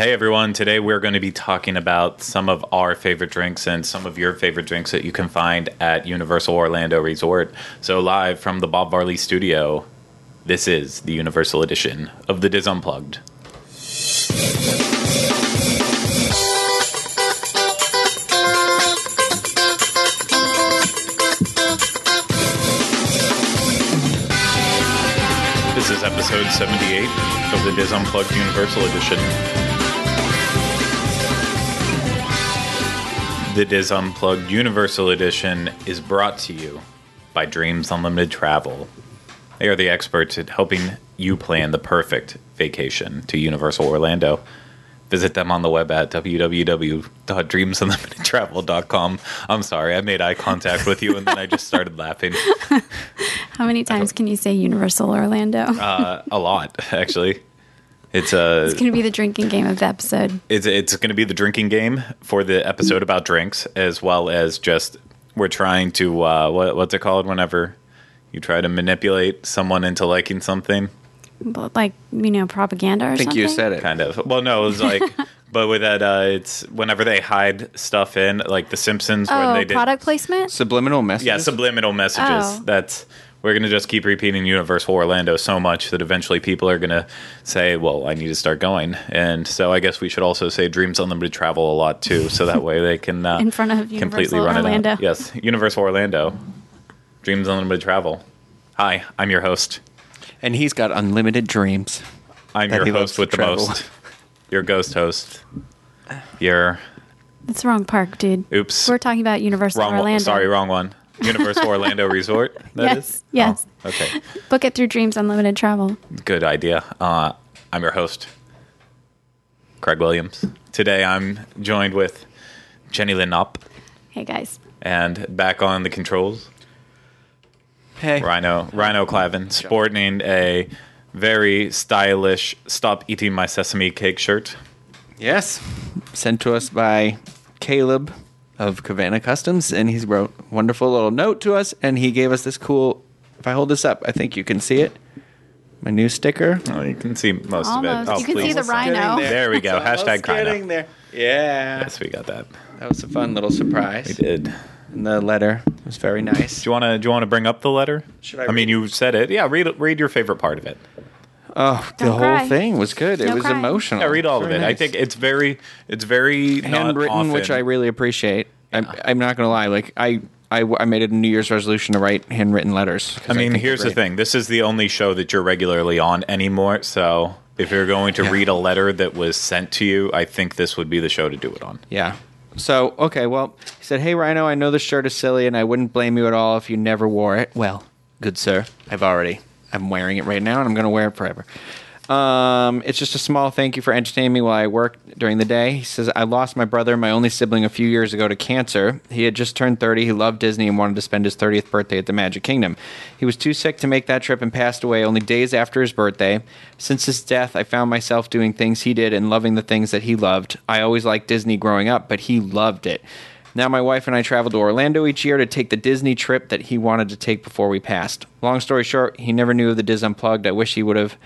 Hey everyone, today we're going to be talking about some of our favorite drinks and some of your favorite drinks that you can find at Universal Orlando Resort. So, live from the Bob Varley studio, this is the Universal edition of the DIS Unplugged. This is episode 78 of the DIS Unplugged Universal edition. The Diz Unplugged Universal Edition is brought to you by Dreams Unlimited Travel. They are the experts at helping you plan the perfect vacation to Universal Orlando. Visit them on the web at www.dreamsunlimitedtravel.com. I'm sorry, I made eye contact with you and then I just started laughing. How many times can you say Universal Orlando? Uh, a lot, actually. It's a it's going to be the drinking game of the episode. it's it's going to be the drinking game for the episode about drinks, as well as just we're trying to uh, what what's it called whenever you try to manipulate someone into liking something, But like, you know, propaganda or I think something. you said it. kind of. Well, no, it was like, but with that, uh, it's whenever they hide stuff in, like The Simpsons when Oh, they did, product placement? Subliminal messages. yeah, subliminal messages. Oh. That's we're going to just keep repeating Universal Orlando so much that eventually people are going to say, "Well, I need to start going." And so I guess we should also say Dreams Unlimited Travel a lot too, so that way they can uh, In front of completely run Orlando. it out. Yes, Universal Orlando, Dreams Unlimited Travel. Hi, I'm your host. and he's got unlimited dreams. I'm your host with the travel. most. Your ghost host. Your It's the wrong park, dude. oops. We're talking about Universal wrong. one- Orlando. Sorry, wrong one. Universal Orlando Resort. that Yes, is? yes. Oh, okay. Book it through Dreams Unlimited Travel. Good idea. Uh, I'm your host, Craig Williams. Today I'm joined with Jenny Lynn Up Hey, guys. and back on the controls, Hey. Rhino Rhino Clavin, sporting a very stylish "Stop Eating My Sesame Cake" shirt. Yes. Sent to us by Caleb of Cabana Customs, and he's wrote a wonderful little note to us, and he gave us this cool. If I hold this up, I think you can see it. My new sticker. Oh, you can see most Almost. of it. Oh, You can see please. the rhino. There we go. Almost Hashtag getting Rhino. there. Yeah. Yes, we got that. That was a fun little surprise. We did. And the letter was very nice. Do you want to? Do you want to bring up the letter? Should I I mean, read you said it. Yeah, read read your favorite part of it. Oh, the Don't whole cry. thing was good. it was cry. emotional. Yeah, read all of Very it. I think it's very, it's very not handwritten, which I really appreciate. I'm, I'm not going to lie. Like I, I, I made it a New Year's resolution to write handwritten letters. I mean, think here's the thing. This is the only show that you're regularly on anymore. So if you're going to Yeah. read a letter that was sent to you, I think this would be the show to do it on. Yeah. So okay, well, he said, "Hey Rhino, I know this shirt is silly, and I wouldn't blame you at all if you never wore it." Well, good sir, I've already. I'm wearing it right now, and I'm going to wear it forever. Um, it's just a small thank you for entertaining me while I work during the day. He says, I lost my brother, my only sibling, a few years ago to cancer. He had just turned 30. He loved Disney and wanted to spend his 30th birthday at the Magic Kingdom. He was too sick to make that trip and passed away only days after his birthday. Since his death, I found myself doing things he did and loving the things that he loved. I always liked Disney growing up, but he loved it. Now, my wife and I travel to Orlando each year to take the Disney trip that he wanted to take before we passed. Long story short, he never knew of the DIS Unplugged. I wish he would have,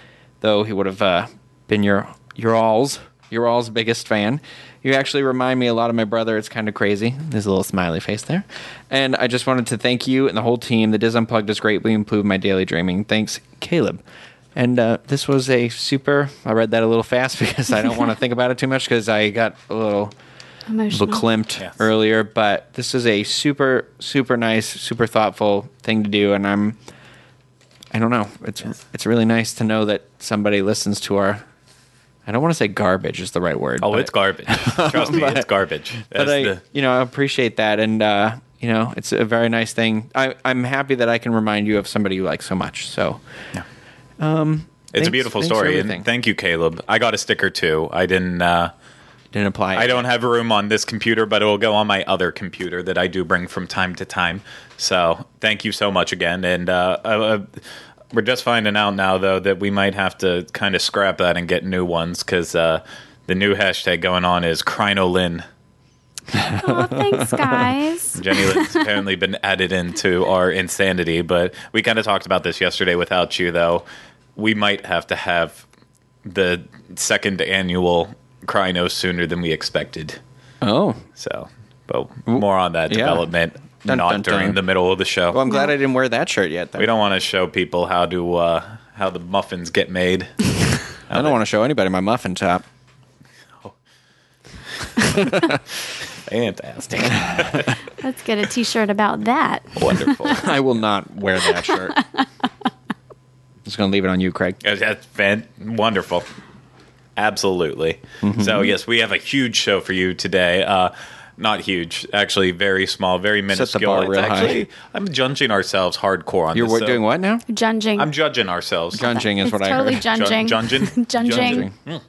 though he would have uh, been your your all's your all's biggest fan. You actually remind me a lot of my brother. It's kind of crazy. There's a little smiley face there. And I just wanted to thank you and the whole team. The DIS Unplugged has greatly improved my daily dreaming. Thanks, Caleb. And uh, this was a super. I read that a little fast because I don't want to think about it too much because I got a little Emotional. verklempt Yes. earlier, but this is a super, super nice, super thoughtful thing to do, and I'm, I don't know, it's it's really nice to know that somebody listens to our. I don't want to say garbage is the right word. Oh, but, it's garbage. Trust me, But- it's garbage. But That's I, the- you know, I appreciate that, and uh, you know, it's a very nice thing. I, I'm happy that I can remind you of somebody you like so much. So, yeah. um, it's a beautiful story, and thank you, Caleb. I got a sticker too. I didn't. Uh, didn't apply. I don't have room on this computer, but it will go on my other computer that I do bring from time to time. So thank you so much again. And uh, uh, we're just finding out now, though, that we might have to kind of scrap that and get new ones because uh, the new hashtag going on is Crinolin. Oh, thanks, guys. Jenny Lynn's apparently been added into our insanity, but we kind of talked about this yesterday without you, though. We might have to have the second annual cry no sooner than we expected. Oh, So, but more on that Yeah. development Dun, not dun, during dun. the middle of the show. well, I'm glad I didn't wear that shirt yet. Then. we don't want to show people how to uh, how the muffins get made. I don't want to show anybody my muffin top. Fantastic, Let's get a T-shirt about that. wonderful. I will not wear that shirt. Just gonna leave it on you, Craig. That's fan- wonderful. Absolutely. Mm-hmm. So yes, we have a huge show for you today. Uh, not huge, actually, very small, very the minuscule. bar It's real high. actually, I'm judging ourselves hardcore on You're this. what, so- doing what now? Junging. I'm judging ourselves. Junging is it's what totally I heard.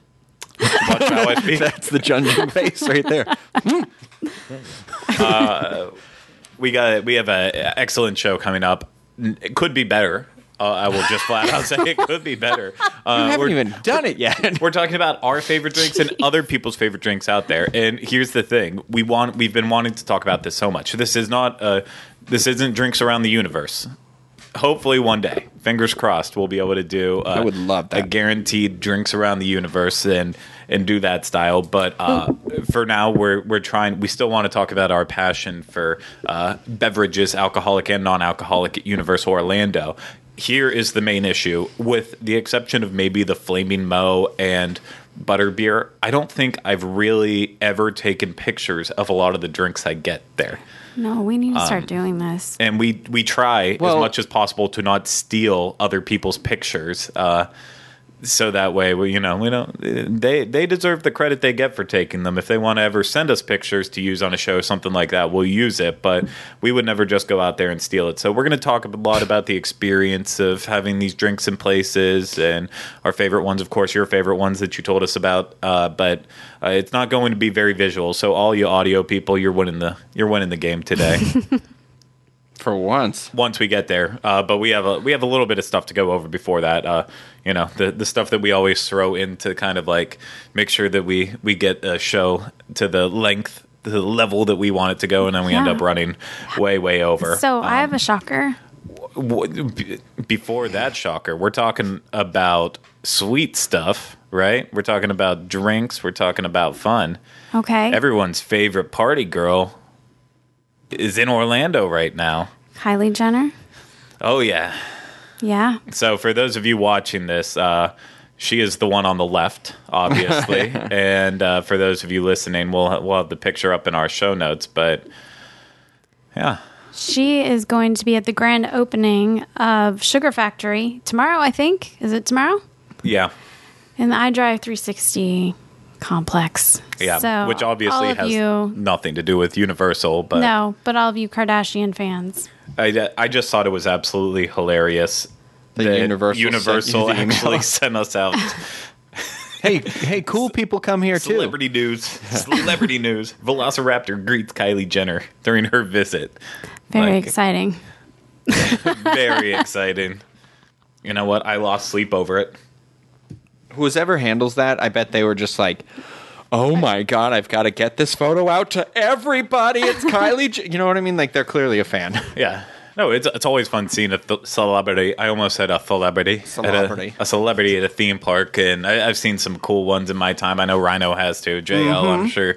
Watch how I speak. That's the junging face right there. we got we have an excellent show coming up. It could be better. Uh, I will just flat out say it could be better. Uh, I haven't even done it yet. We're talking about our favorite drinks and other people's favorite drinks out there. And here's the thing: we want we've been wanting to talk about this so much. This is not uh, this isn't drinks around the universe. Hopefully, one day, fingers crossed, we'll be able to do. Uh, I would love a that. guaranteed drinks around the universe and and do that style. But uh, for now, we're we're trying. We still want to talk about our passion for uh, beverages, alcoholic and non-alcoholic at Universal Orlando. Here is the main issue, with the exception of maybe the Flaming Mo and Butterbeer. I don't think I've really ever taken pictures of a lot of the drinks I get there. No, we need to Um, start doing this. And we we try Well- as much as possible to not steal other people's pictures. Uh, so that way, we, you know, we don't. They they deserve the credit they get for taking them. If they want to ever send us pictures to use on a show, or something like that, we'll use it. But we would never just go out there and steal it. So we're going to talk a lot about the experience of having these drinks in places and our favorite ones, of course, your favorite ones that you told us about. Uh, but uh, it's not going to be very visual. So all you audio people, you're winning the you're winning the game today. For once. once we get there. Uh, but we have a we have a little bit of stuff to go over before that. Uh, you know, the the stuff that we always throw in to kind of like make sure that we we get a show to the length, the level that we want it to go, and then we end up running way way over. So I Um, have a shocker. w- b- before that shocker, we're talking about sweet stuff, right? We're talking about drinks. We're talking about fun. Okay. Everyone's favorite party girl is in Orlando right now. Kylie Jenner. Oh yeah. Yeah. So for those of you watching this, uh, she is the one on the left, obviously, and uh, for those of you listening, we'll we'll have the picture up in our show notes. But yeah, She is going to be at the grand opening of Sugar Factory tomorrow, I think. Is it tomorrow? yeah, In the I-Drive 360 complex. yeah. So Which obviously has you, nothing to do with Universal, but no, but all of you Kardashian fans. I, uh, I just thought it was absolutely hilarious. The that Universal Universal sent you the email. actually sent us out Hey, hey, cool people come here too. celebrity news. Celebrity news. Velociraptor greets Kylie Jenner during her visit. Very Like, exciting. Very exciting. You know what? I lost sleep over it. Whoever handles that, I bet they were just like, "Oh my god, I've got to get this photo out to everybody." It's Kylie. J-. You know what I mean? Like they're clearly a fan. Yeah. No, it's it's always fun seeing a th- celebrity. I almost said a celebrity. at a- Celebrity. A, celebrity at a theme park, and I, I've seen some cool ones in my time. I know Rhino has too. JL, Mm-hmm. I'm sure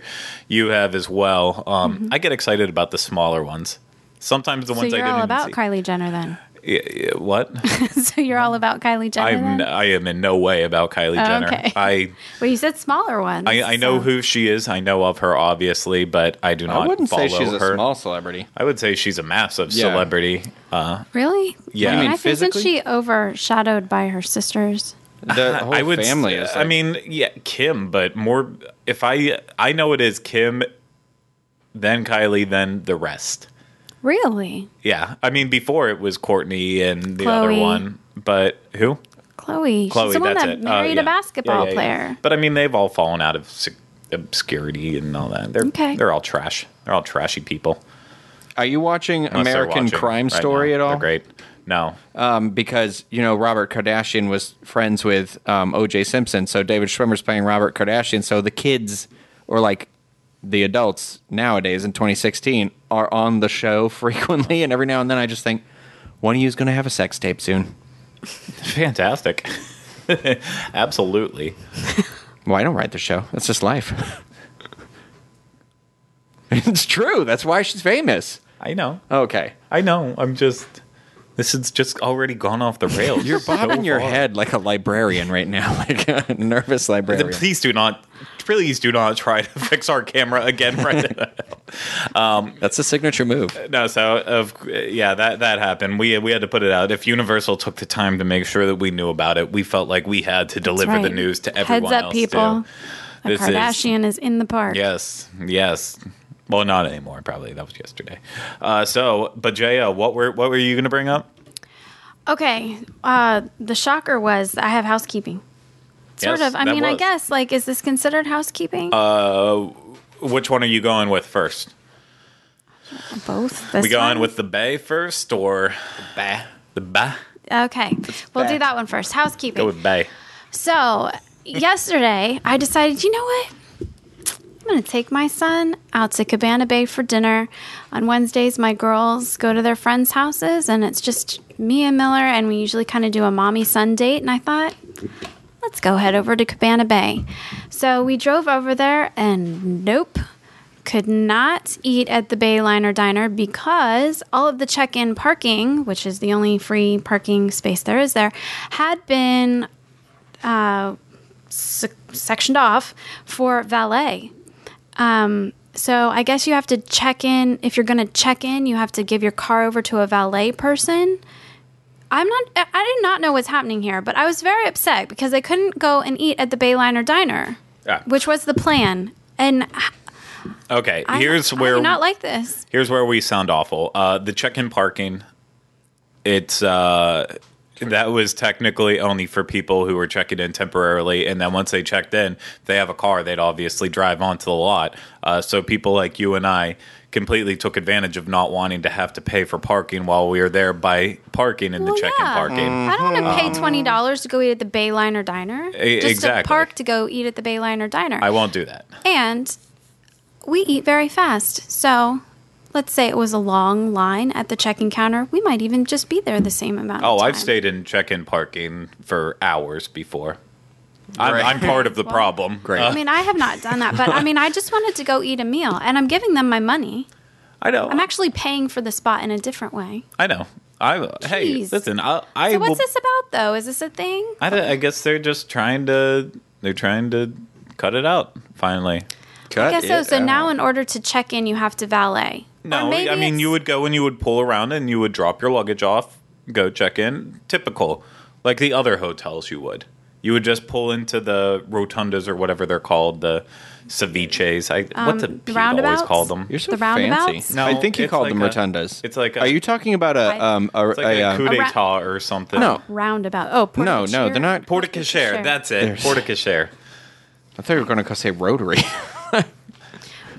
you have as well. Um, I get excited about the smaller ones. Sometimes the So ones I you're didn't all about see. Kylie Jenner then. Yeah, yeah, what? so you're all about Kylie Jenner I'm then? I am in no way about Kylie Oh, Jenner. okay. I well, you said smaller ones. I, I know who she is. I know of her obviously, but I do not I wouldn't follow say she's a small celebrity. I would say she's a massive Yeah. celebrity. Uh, Really? Yeah. I You mean, mean I think isn't physically? she overshadowed by her sisters? The whole I would. family s- is. I mean, yeah, Kim, but more. If I I know it is Kim, then Kylie, then the rest. Really? Yeah, I mean, before it was Kourtney and the other one, but who? Khloé. Khloé. She's the one that's that it. Uh, married yeah. a basketball Yeah, yeah, yeah. player. But I mean, they've all fallen out of se- obscurity and all that. They're Okay. they're all trash. They're all trashy people. Are you watching Unless American watching Crime right Story now. at all? They're great. No. Um, because you know Robert Kardashian was friends with um, O.J. Simpson, so David Schwimmer's playing Robert Kardashian. So the kids, or like the adults nowadays in 2016, are on the show frequently, and every now and then I just think, one of you is going to have a sex tape soon. Fantastic. Absolutely. Well, I don't write the show. That's just life. it's true. That's why she's famous. I know. Okay. I know. I'm just. This has just already gone off the rails. You're bobbing so your far. head like a librarian right now, like a nervous librarian. Please do not. Please do not try to fix our camera again right now. Um, That's a signature move. No, so of yeah, that that happened. We we had to put it out. If Universal took the time to make sure that we knew about it, we felt like we had to deliver the news to everyone Heads up, else people. too. A This is- Kardashian is, in the park. Yes, yes. Well, not anymore. Probably that was yesterday. Uh, so, but Jaya, what were what were you going to bring up? Okay. Uh, the shocker was I have housekeeping. Sort Yes, of. I that mean, I guess like is this considered housekeeping? Uh, which one are you going with first? Both. This we going one? with the Bay first or Bah. the Bay? Okay, we'll do that one first. Housekeeping. Go with Bay. So yesterday, I decided, you know what? Going to take my son out to Cabana Bay for dinner. On Wednesdays, my girls go to their friends' houses, and it's just me and Miller, and we usually kind of do a mommy son date. And I thought, let's go head over to Cabana Bay. So we drove over there, and nope. Could not eat at the Bayliner Diner because all of the check in parking, which is the only free parking space there is there, had been uh, sectioned off for valet. Um, so I guess you have to check in. If you're going to check in, you have to give your car over to a valet person. I'm not. I I did not know what's happening here, but I was very upset because I couldn't go and eat at the Bayliner Diner, Ah. which was the plan. And Okay, I, here's I where do not like this. here's where we sound awful. Uh, the check-in parking, it's uh, that was technically only for people who were checking in temporarily, and then once they checked in, they have a car, they'd obviously drive onto the lot. Uh, so people like you and I completely took advantage of not wanting to have to pay for parking while we were there by parking in Well, the check-in yeah. parking. I don't want to pay twenty dollars to go eat at the Bayliner Diner. E- Just exactly. to park to go eat at the Bayliner Diner. I won't do that. And we eat very fast. So let's say it was a long line at the check-in counter. We might even just be there the same amount. Oh, of I've stayed in check-in parking for hours before. I'm, I'm part of the problem. Great. I mean, I have not done that, but I mean, I just wanted to go eat a meal, and I'm giving them my money. I know. I'm actually paying for the spot in a different way. I know. I hey, listen. I, I So will. what's this about, though? Is this a thing? I, I guess they're just trying to. They're trying to cut it out. Finally. Cut I guess so. it So now, in order to check in, you have to valet. No, maybe I mean it's- you would go and you would pull around and you would drop your luggage off, go check in. Typical, like the other hotels you would. You would just pull into the rotundas or whatever they're called, the ceviches. I what Um, the the Pete always roundabouts? called them. You're so The fancy. roundabouts? No, I think he it's called like them a- rotundas. it's like a- Are you talking about a I- um a, It's like a, a, uh, coup A ra- d'état or something. No. roundabout? Oh, Porte No, no, they're not- Porte Cochere. That's it. There's- Porte Cochere. I thought you were going to say rotary.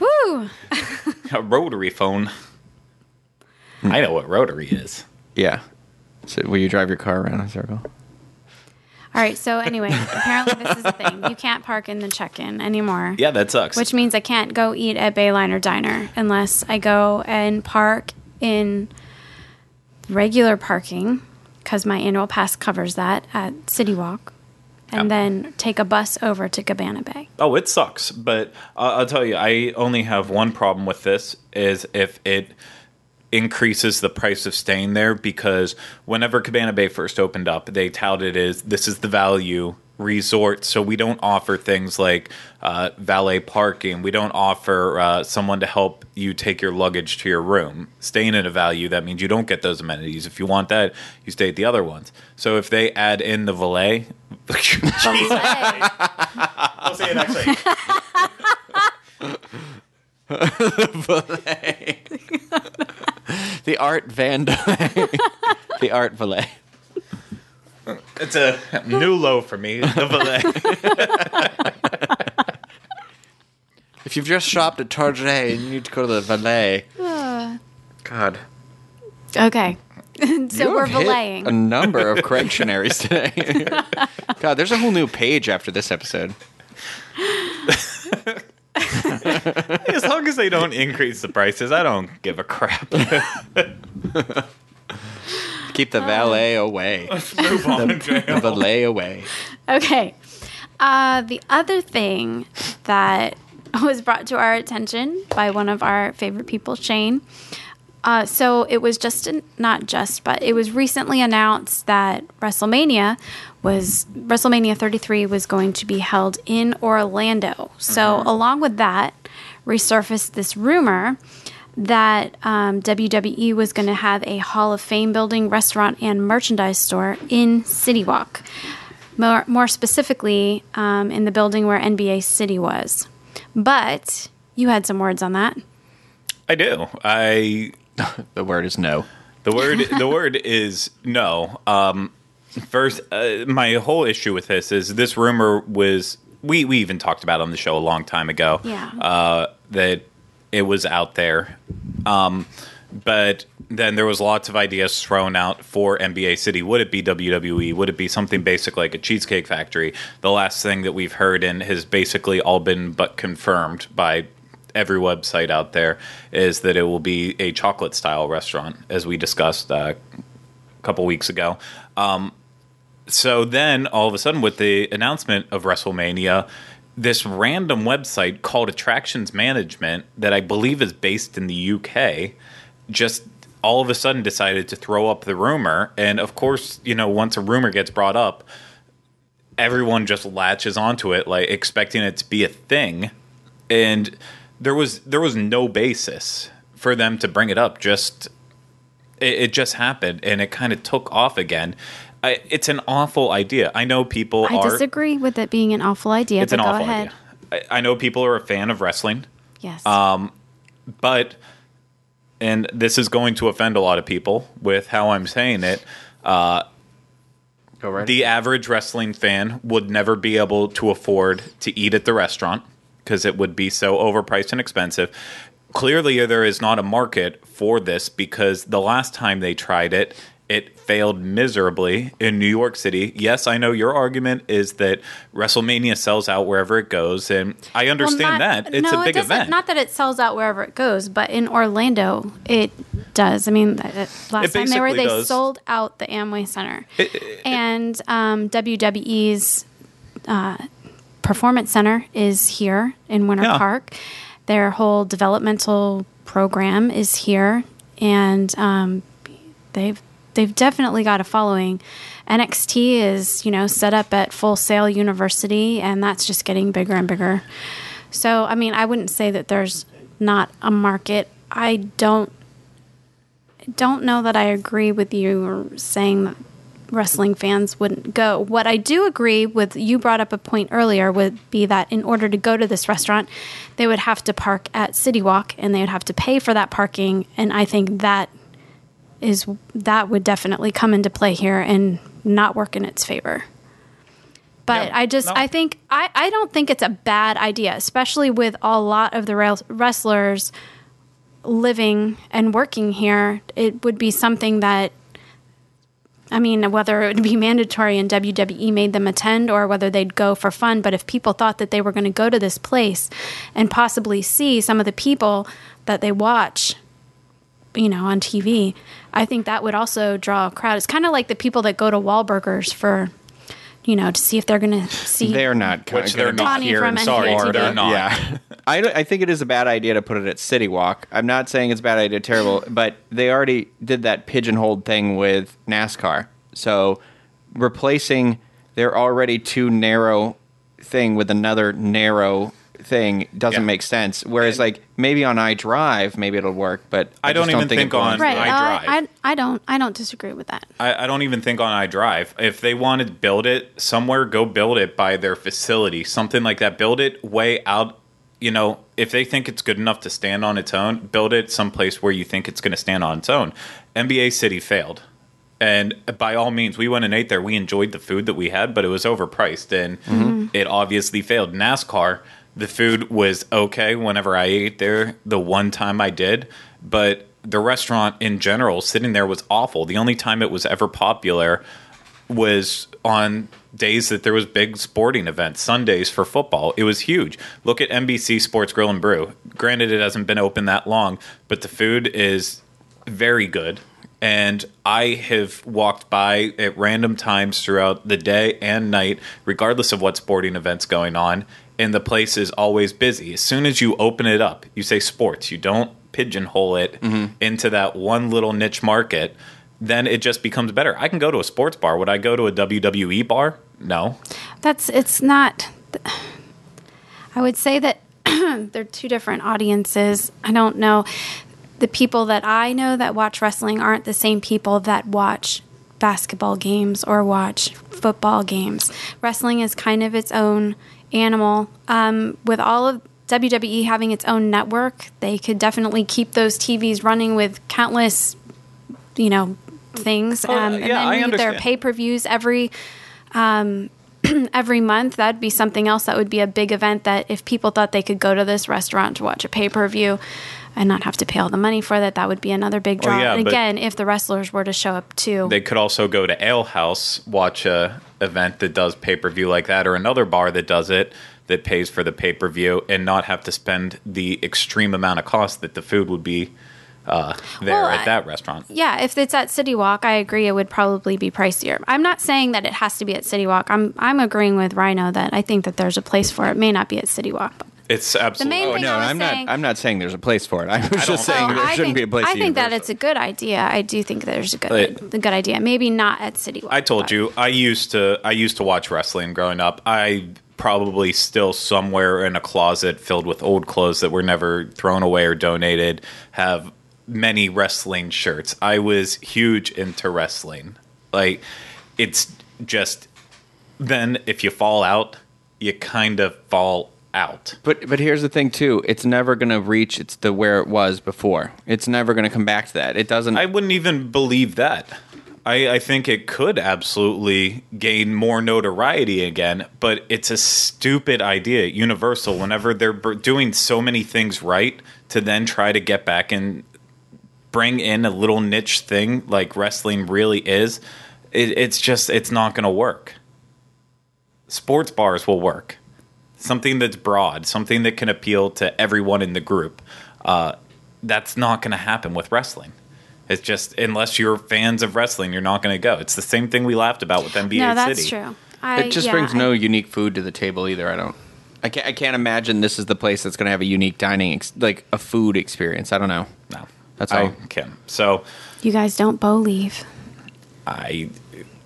Woo! A rotary phone. I know what rotary is. yeah. So will you drive your car around in a circle? All right. So anyway, apparently this is a thing. You can't park in the check-in anymore. Yeah, that sucks. Which means I can't go eat at Bayliner Diner unless I go and park in regular parking because my annual pass covers that at City Walk, and Yep. then take a bus over to Cabana Bay. Oh, it sucks. But uh, I'll tell you, I only have one problem with this: is if it increases the price of staying there. Because whenever Cabana Bay first opened up, they touted as this is the value resort. So we don't offer things like uh, valet parking. We don't offer uh, someone to help you take your luggage to your room. Staying at a value that means you don't get those amenities. If you want that, you stay at the other ones. So if they add in the valet. We'll see you next week. The art van. the art valet. It's a new low for me. The valet. If you've just shopped at Target and you need to go to the valet. God. Okay. so You we're have hit valeting. a number of correctionaries today. God, there's a whole new page after this episode. as long as they don't increase the prices, I don't give a crap. Keep the valet away. Move on, The valet away. Okay. Uh, the other thing that was brought to our attention by one of our favorite people, Shane. Uh, so it was just not just, but it was recently announced that WrestleMania was WrestleMania 33 was going to be held in Orlando. So along with that, resurfaced this rumor that um, WWE was going to have a Hall of Fame building, restaurant, and merchandise store in City Walk. More, more specifically, um, in the building where NBA City was. But you had some words on that. I do. I The word is no. the word the word is no. Um, first, uh, my whole issue with this is this rumor was we we even talked about it on the show a long time ago. Yeah. Uh, that it was out there, um, but then there was lots of ideas thrown out for NBA City. Would it be WWE? Would it be something basic like a Cheesecake Factory? The last thing that we've heard and has basically all been but confirmed by every website out there is that it will be a chocolate style restaurant, as we discussed uh, a couple weeks ago. Um, so then, all of a sudden, with the announcement of WrestleMania, this random website called Attractions Management, that I believe is based in the UK, just all of a sudden decided to throw up the rumor. And of course, you know, once a rumor gets brought up, everyone just latches onto it, like expecting it to be a thing. And there was there was no basis for them to bring it up. Just it, it just happened, and it kind of took off again. I, it's an awful idea. I know people I are. disagree with it being an awful idea, It's but an go awful ahead. idea. I, I know people are a fan of wrestling, Yes. Um, but and this is going to offend a lot of people with how I'm saying it. Uh, go right. The average wrestling fan would never be able to afford to eat at the restaurant because it would be so overpriced and expensive. Clearly, there is not a market for this because the last time they tried it, it failed miserably in New York City. Yes, I know your argument is that WrestleMania sells out wherever it goes, and I Well, understand not- that. It's no, a big it event. Not that it sells out wherever it goes, but in Orlando, it does. I mean, last time they were, they does. sold out the Amway Center, It- it- and um, WWE's uh, Performance Center is here in Winter Yeah. Park. Their whole developmental program is here, and um, they've they've definitely got a following. NXT is you know set up at Full Sail University, and that's just getting bigger and bigger. So I mean, I wouldn't say that there's not a market. I don't don't know that I agree with you saying that wrestling fans wouldn't go. What I do agree with, you brought up a point earlier, would be that in order to go to this restaurant, they would have to park at City Walk and they would have to pay for that parking. And I think that is that would definitely come into play here and not work in its favor. But I just no. I think I, I don't think it's a bad idea, especially with a lot of the wrestlers living and working here. It would be something that I mean, whether it would be mandatory and WWE made them attend or whether they'd go for fun, but if people thought that they were going to go to this place and possibly see some of the people that they watch, you know, on TV, I think that would also draw a crowd. It's kind of like the people that go to Wahlburgers for, you know, to see if they're going to see. They're not co- Which they're not Tawny here from in NKTV. Florida. They're not. Yeah, I, I think it is a bad idea to put it at City Walk. I'm not saying it's a bad idea, terrible, but they already did that pigeonholed thing with NASCAR. So replacing their already too narrow thing with another narrow thing doesn't Yeah. make sense. Whereas, like maybe on I-Drive, maybe it'll work, but I don't just even think it belongs on- there. right. I uh. I, I don't. I don't disagree with that. I, I don't even think on I-Drive. If they want to build it somewhere, go build it by their facility, something like that. Build it way out. You know, if they think it's good enough to stand on its own, build it someplace where you think it's going to stand on its own. NBA City failed. And by all means, we went and ate there. We enjoyed the food that we had, but it was overpriced and it obviously failed. NASCAR, the food was okay whenever I ate there, the one time I did, but the restaurant in general, sitting there, was awful. The only time it was ever popular was on days that there was big sporting events, Sundays for football. It was huge. Look at NBC Sports Grill and Brew. Granted, it hasn't been open that long, but the food is very good. And I have walked by at random times throughout the day and night, regardless of what sporting event's going on, and the place is always busy. As soon as you open it up, you say sports, you don't pigeonhole it mm-hmm. into that one little niche market, then it just becomes better. I can go to a sports bar. Would I go to a WWE bar? No. That's it's not. I would say that they're two different audiences. I don't know. The people that I know that watch wrestling aren't the same people that watch basketball games or watch football games. Wrestling is kind of its own animal. Um, with all of WWE having its own network, they could definitely keep those TVs running with countless, you know, things. Oh, um, and yeah, then their pay per views every every month. That'd be something else that would be a big event that if people thought they could go to this restaurant to watch a pay per view and not have to pay all the money for that, that would be another big draw. Well, yeah, and again, if the wrestlers were to show up too. They could also go to Ale House, watch a event that does pay per view like that, or another bar that does it that pays for the pay per view, and not have to spend the extreme amount of cost that the food would be uh, there Well, at that restaurant. yeah, if it's at City Walk, I agree it would probably be pricier. I'm not saying that it has to be at City Walk. I'm I'm agreeing with Rhino that I think that there's a place for it. It may not be at City Walk. But It's absolutely. main Oh thing no, I was I'm saying- not. I'm not saying there's a place for it. I was don't- just saying Well, there I shouldn't think, be a place. I think that it's a good idea. I do think there's a good But- a good idea. Maybe not at City Walk. I told but- you I used to I used to watch wrestling growing up. I probably still somewhere in a closet filled with old clothes that were never thrown away or donated have many wrestling shirts. I was huge into wrestling. Like it's just then if you fall out, you kind of fall out. But but here's the thing too. It's never going to reach its the where it was before. It's never going to come back to that. It doesn't. I wouldn't even believe that. I, I think it could absolutely gain more notoriety again, but it's a stupid idea. Universal, whenever they're doing so many things right, to then try to get back and bring in a little niche thing like wrestling really is, it, it's just it's not going to work. Sports bars will work. Something that's broad, something that can appeal to everyone in the group. Uh, that's not going to happen with wrestling. It's just unless you're fans of wrestling, you're not going to go. It's the same thing we laughed about with NBA City. No, that's City. true. I, it just yeah, brings I- no unique food to the table either. I don't. I can't. I can't imagine this is the place that's going to have a unique dining, ex- like a food experience. I don't know. No, That's all. I all. can. So You guys don't believe. I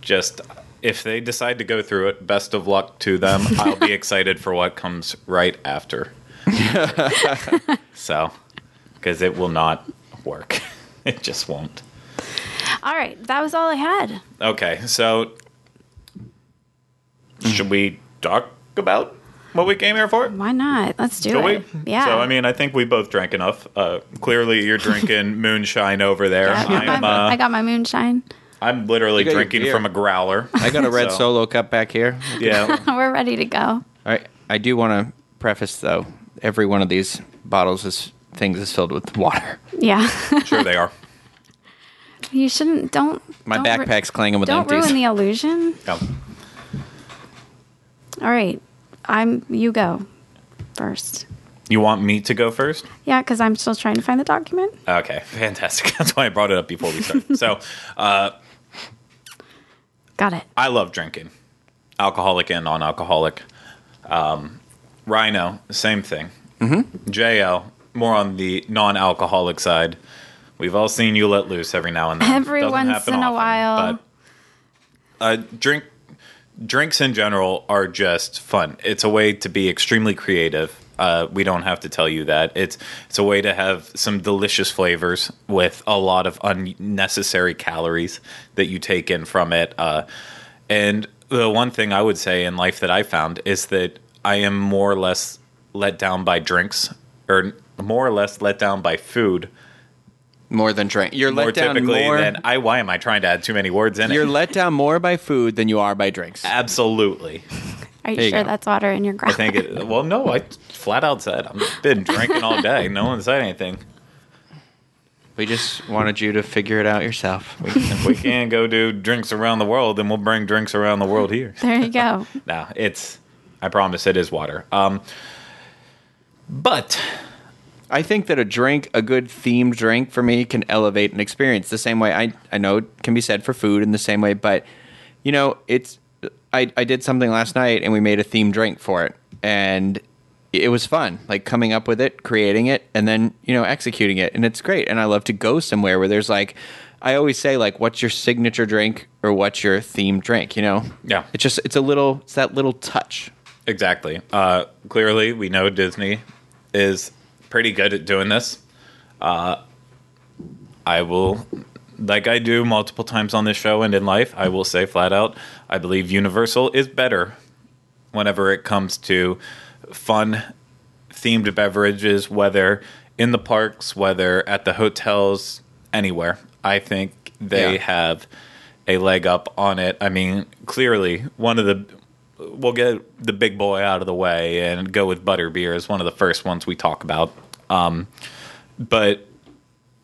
just if they decide to go through it, best of luck to them. I'll be excited for what comes right after. so, because it will not work. It just won't. All right, that was all I had. Okay, so should we talk about what we came here for? Why not? Let's do Shall we? it. Yeah. So I mean, I think we both drank enough. Uh, clearly, you're drinking moonshine over there. Yeah, I'm, uh, I got my moonshine. I'm literally You got your drinking from a growler. I got a red So, solo cup back here. Yeah. We're ready to go. All right. I do want to preface though. Every one of these bottles is things is filled with water. Yeah. Sure, they are. you shouldn't. Don't. My don't ru- backpack's clanging with Don't empties. ruin the illusion. Yeah. All right. I'm. You go first. You want me to go first? Yeah, because I'm still trying to find the document. Okay, fantastic. That's why I brought it up before we started. so, uh, Got it. I love drinking, alcoholic and non-alcoholic. Um, Rhino, same thing. Mm-hmm. JL, more on the non-alcoholic side. We've all seen you let loose every now and then. Every Doesn't once happen in a while. But uh, drink drinks in general are just fun. It's a way to be extremely creative. Uh, we don't have to tell you that. It's it's a way to have some delicious flavors with a lot of unnecessary calories that you take in from it. Uh, and the one thing I would say in life that I found is that I am more or less let down by drinks, or more or less let down by food. more than drink. You're More let down typically more. than I. Why am I trying to add too many words in you're it? let down more by food than you are by drinks. Absolutely. Are you you sure go. that's water in your glass. I think it. Well, no, I flat out said I've been drinking all day. No one said anything. We just wanted you to figure it out yourself. If we can't go do drinks around the world, then we'll bring drinks around the world here. There you go. No, it's. I promise it is water. Um, but I think that a drink, a good themed drink for me, can elevate an experience. The same way I, I know it can be said for food in the same way, but you know, it's I, I did something last night and we made a themed drink for it. And it was fun, like coming up with it, creating it, and then, you know, executing it. And it's great. And I love to go somewhere where there's like I always say like what's your signature drink or what's your themed drink, you know? Yeah. It's just it's a little it's that little touch. Exactly. Uh, clearly, we know Disney is pretty good at doing this. Uh, I will, like I do multiple times on this show and in life, I will say flat out, I believe Universal is better whenever it comes to fun themed beverages, whether in the parks, whether at the hotels, anywhere. I think they Yeah. have a leg up on it. I mean, clearly, one of the we'll get the big boy out of the way and go with butterbeer as one of the first ones we talk about. Um, but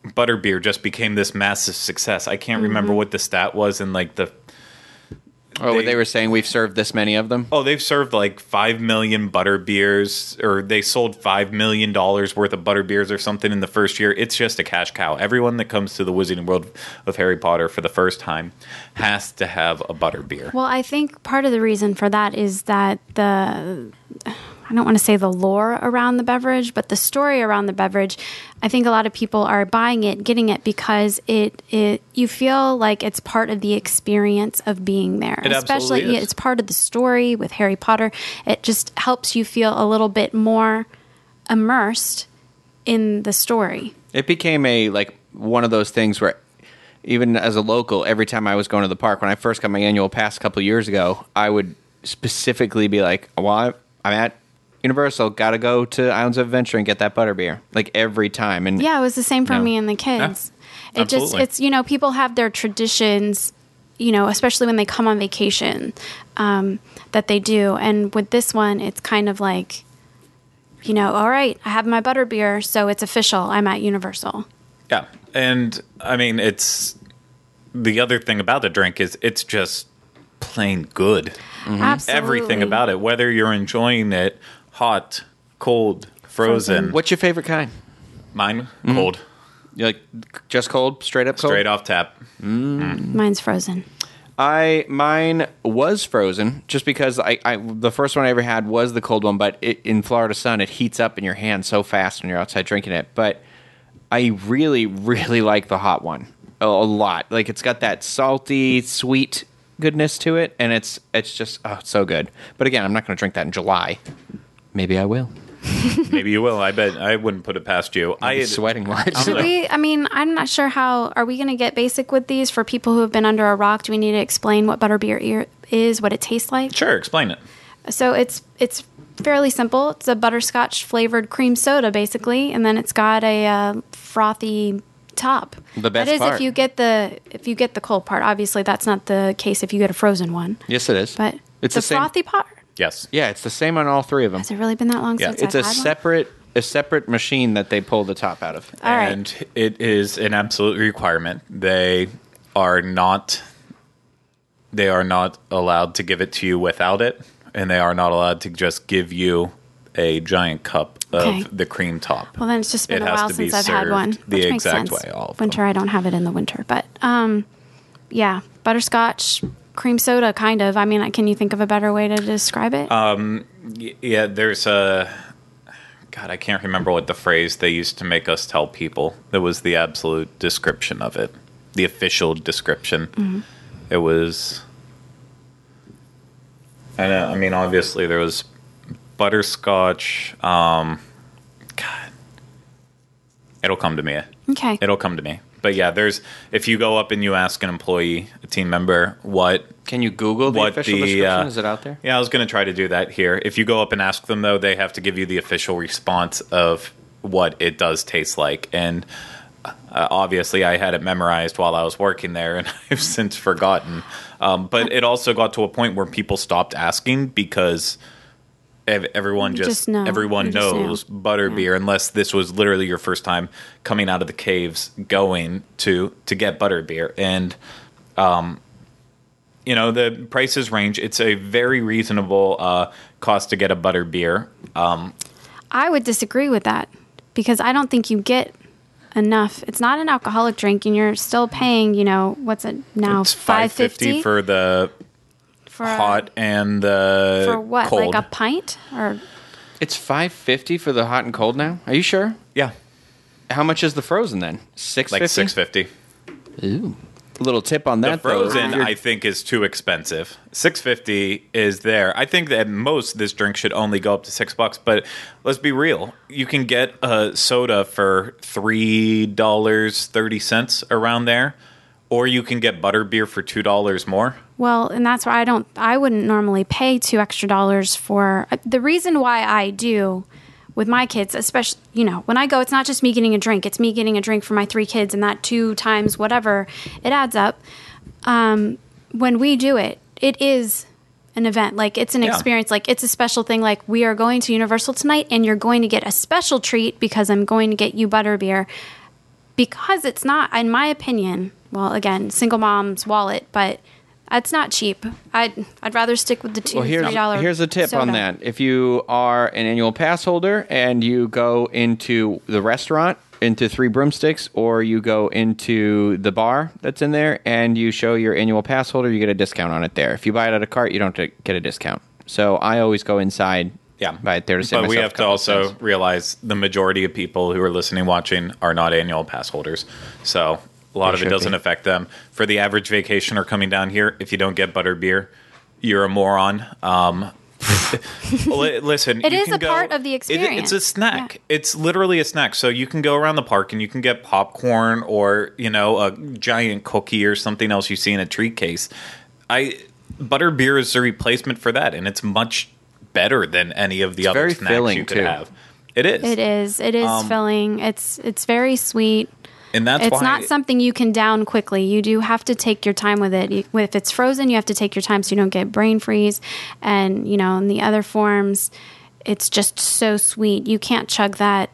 butterbeer just became this massive success. I can't remember mm-hmm. what the stat was in like the Oh, They- they, were saying we've served this many of them. oh they've served like five million butter beers or they sold five million dollars worth of butter beers or something in the first year. It's just a cash cow. Everyone that comes to the Wizarding World of Harry Potter for the first time has to have a butter beer. Well, I think part of the reason for that is that the I don't want to say the lore around the beverage, but the story around the beverage. I think a lot of people are buying it, getting it because it it you feel like it's part of the experience of being there. It Especially absolutely is. it's part of the story with Harry Potter. It just helps you feel a little bit more immersed in the story. It became a like one of those things where even as a local, every time I was going to the park, when I first got my annual pass a couple years ago, I would specifically be like, "Well, I- I'm at Universal, got to go to Islands of Adventure and get that butterbeer." Like every time, and Yeah, it was the same for No. me and the kids. it just absolutely. it's you know people have their traditions, you know, especially when they come on vacation, um, that they do. And with this one, it's kind of like, you know, all right, I have my butterbeer, so it's official. I'm at Universal. Yeah, and I mean it's the other thing about the drink is it's just plain good. Absolutely, Everything about it, whether you're enjoying it hot, cold, frozen. what's your favorite kind? Mine mm-hmm. cold, You like just cold, straight up cold? straight off tap. Mm. Mine's frozen. I mine was frozen just because I, I the first one I ever had was the cold one, but it, in Florida sun it heats up in your hand so fast when you're outside drinking it. But I really really like the hot one a, a lot. Like it's got that salty sweet goodness to it, and it's it's just oh it's so good. But again, I'm not going to drink that in July. Maybe I will. Maybe you will. I bet I wouldn't put it past you. I I had- sweating lives. Should we? I mean, I'm not sure how. Are we going to get basic with these for people who have been under a rock? Do we need to explain what butterbeer ear- is, what it tastes like? Sure, explain it. So it's it's fairly simple. It's a butterscotch flavored cream soda, basically, and then it's got a uh, frothy top. The best that is part. if you get the if you get the cold part. Obviously, that's not the case if you get a frozen one. yes, it is. But it's the, the same. frothy part. Yes. Yeah, it's the same on all three of them. Has it really been that long Yeah. since It's I've a had one? separate a separate machine that they pull the top out of. All right. and it is an absolute requirement. They are not they are not allowed to give it to you without it, and they are not allowed to just give you a giant cup of Okay. the cream top. Well, then it's just been It a has while to be since I've had one. served the which makes exact sense. way, all of winter, I don't have it in the winter, but um, yeah, butterscotch cream soda, kind of. I mean, can you think of a better way to describe it? Y- Yeah, there's a God, I can't remember what the phrase they used to make us tell people. That was the absolute description of it, the official description. It was. And uh, I mean, obviously, there was butterscotch. Um, God, it'll come to me. okay. It'll come to me. But yeah, there's if you go up and you ask an employee, a team member, what Can you Google the what official the description? uh, Is it out there? Yeah, I was going to try to do that here. If you go up and ask them though, they have to give you the official response of what it does taste like. And uh, obviously, I had it memorized while I was working there, and I've since forgotten. Um, but it also got to a point where people stopped asking because everyone just, just know. everyone You just knows know. butterbeer unless this was literally your first time coming out of the caves going to to get butterbeer and um you know the prices range it's a very reasonable uh, cost to get a butter beer um, I would disagree with that because I don't think you get enough. It's not an alcoholic drink, and you're still paying. You know what's it now? Five fifty for the for hot and the for what? cold. Like a pint or It's five fifty for the hot and cold now. Are you sure? yeah, How much is the frozen then? Six like six fifty. Ooh. A little tip on that. though. frozen, If you're- I think, is too expensive. Six fifty is there. I think that most this drink should only go up to six bucks. But let's be real: you can get a soda for three dollars thirty cents around there, or you can get butter beer for two dollars more. Well, and that's why I don't. I wouldn't normally pay two extra dollars for the reason why I do with my kids, especially you know when I go, it's not just me getting a drink; it's me getting a drink for my three kids, and that two times whatever it adds up. Um, when we do it, it is an event. Like it's an Yeah. experience. Like it's a special thing. Like we are going to Universal tonight, and you're going to get a special treat because I'm going to get you butterbeer because it's not, in my opinion, well, again, single mom's wallet, but it's not cheap. I'd I'd rather stick with the two Well, here's three dollar. here's a tip on that. If you are an annual pass holder and you go into the restaurant into Three Broomsticks, or you go into the bar that's in there and you show your annual pass holder, you get a discount on it there. If you buy it at a cart, you don't get a discount. So I always go inside. Yeah, buy it there to save But we have to also cents. realize the majority of people who are listening, watching, are not annual pass holders. So a lot They of it doesn't be. affect them. For the average vacationer coming down here, if you don't get butter beer, you're a moron. Um, li- listen, It you is can a go- part of the it- experience. it's a snack. Yeah. It's literally a snack. So you can go around the park and you can get popcorn or you know a giant cookie or something else you see in a treat case. I butter beer is a replacement for that, and it's much better than any of the other very snacks you could too. have. It is. It is. It is Um, filling. It's it's very sweet. And that's it's not something you can down quickly. You do have to take your time with it. If it's frozen, you have to take your time so you don't get brain freeze. And you know, in the other forms, it's just so sweet. You can't chug that.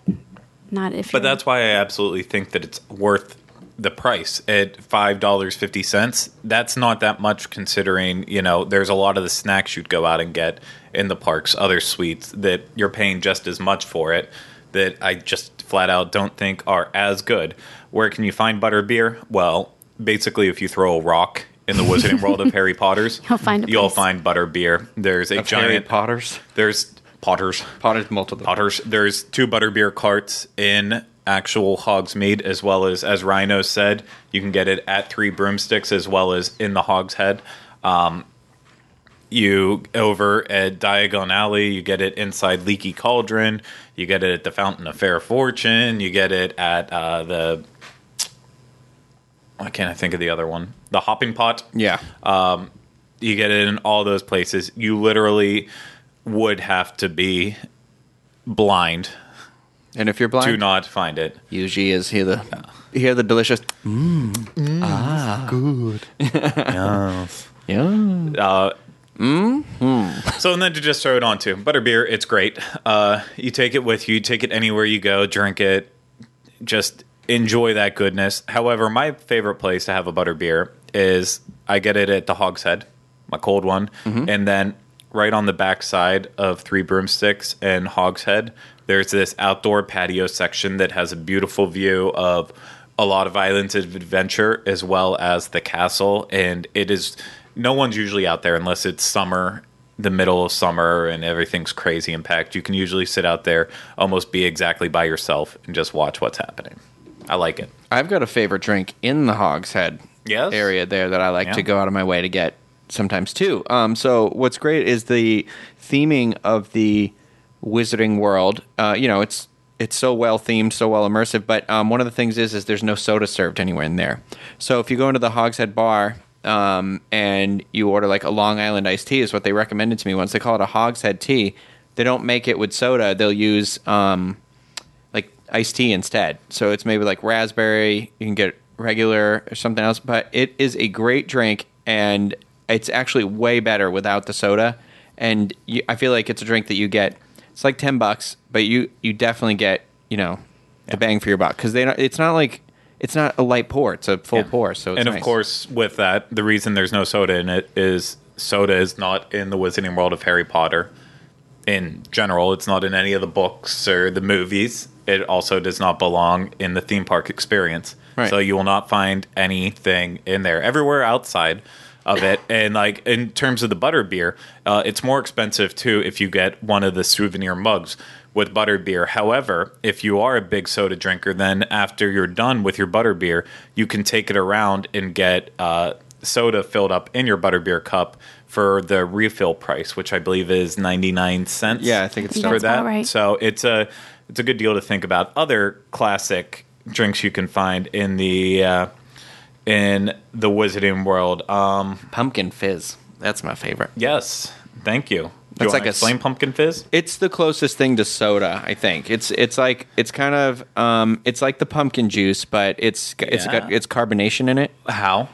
Not if. But that's why I absolutely think that it's worth the price at five dollars fifty cents. That's not that much considering you know there's a lot of the snacks you'd go out and get in the parks, other sweets that you're paying just as much for it. That I just flat out don't think are as good. Where can you find butter beer? Well, basically, if you throw a rock in the Wizarding World of Harry Potter's, You'll find a you'll place. find butter beer. There's a Of Harry giant Potters. There's Potters. Potters multiple. Potters. There's two butterbeer carts in actual Hogsmeade, as well as, as Rhino said, you can get it at Three Broomsticks as well as in the Hogshead. Um, you over at Diagon Alley, you get it inside Leaky Cauldron. You get it at the Fountain of Fair Fortune. You get it at uh, the. Why can't I think of the other one? The Hopping Pot. Yeah. You get it in all those places. You literally would have to be blind and if you're blind, do not find it. usually is hear the hear the delicious. Mmm. Ah good. Yeah. Uh, So and then to just throw it on too, butterbeer, it's great. Uh, you take it with you, you take it anywhere you go, drink it, just enjoy that goodness. However, my favorite place to have a butter beer is I get it at the Hogshead, my cold one, mm-hmm. and then right on the back side of Three Broomsticks and Hogshead, there's this outdoor patio section that has a beautiful view of a lot of islands of adventure as well as the castle, and it is no one's usually out there unless it's summer the middle of summer and everything's crazy and packed, you can usually sit out there, almost be exactly by yourself, and just watch what's happening. I like it. I've got a favorite drink in the Hogshead Yes? area there that I like Yeah. to go out of my way to get sometimes too. Um, so what's great is the theming of the Wizarding World. Uh, you know, it's it's so well themed, so well immersive. But um, one of the things is is there's no soda served anywhere in there. So if you go into the Hogshead bar. Um, and you order like a Long Island iced tea is what they recommended to me once. They call it a Hogshead tea. They don't make it with soda. They'll use um, iced tea instead. So it's maybe like raspberry. You can get regular or something else, but it is a great drink, and it's actually way better without the soda. And you, I feel like it's a drink that you get. It's like ten bucks, but you you definitely get you know the bang for your buck because they don't, it's not like it's not a light pour; it's a full Yeah. pour. So it's and of nice. course, with that, the reason there's no soda in it is soda is not in the Wizarding World of Harry Potter. In general, it's not in any of the books or the movies. It also does not belong in the theme park experience. Right. So you will not find anything in there. Everywhere outside of it, and like in terms of the butter beer, uh, it's more expensive too if you get one of the souvenir mugs with butter beer. However, if you are a big soda drinker, then after you're done with your butter beer, you can take it around and get uh, soda filled up in your butter beer cup for the refill price, which I believe is ninety nine cents. Yeah, I think it's I think for that. right. So it's a it's a good deal to think about. Other classic drinks you can find in the uh, in the Wizarding World. Um, Pumpkin fizz. That's my favorite. yes, thank you. Do That's you like a explain pumpkin fizz? It's the closest thing to soda, I think. It's it's like it's kind of um it's like the pumpkin juice, but it's it's Yeah. got it's carbonation in it. How?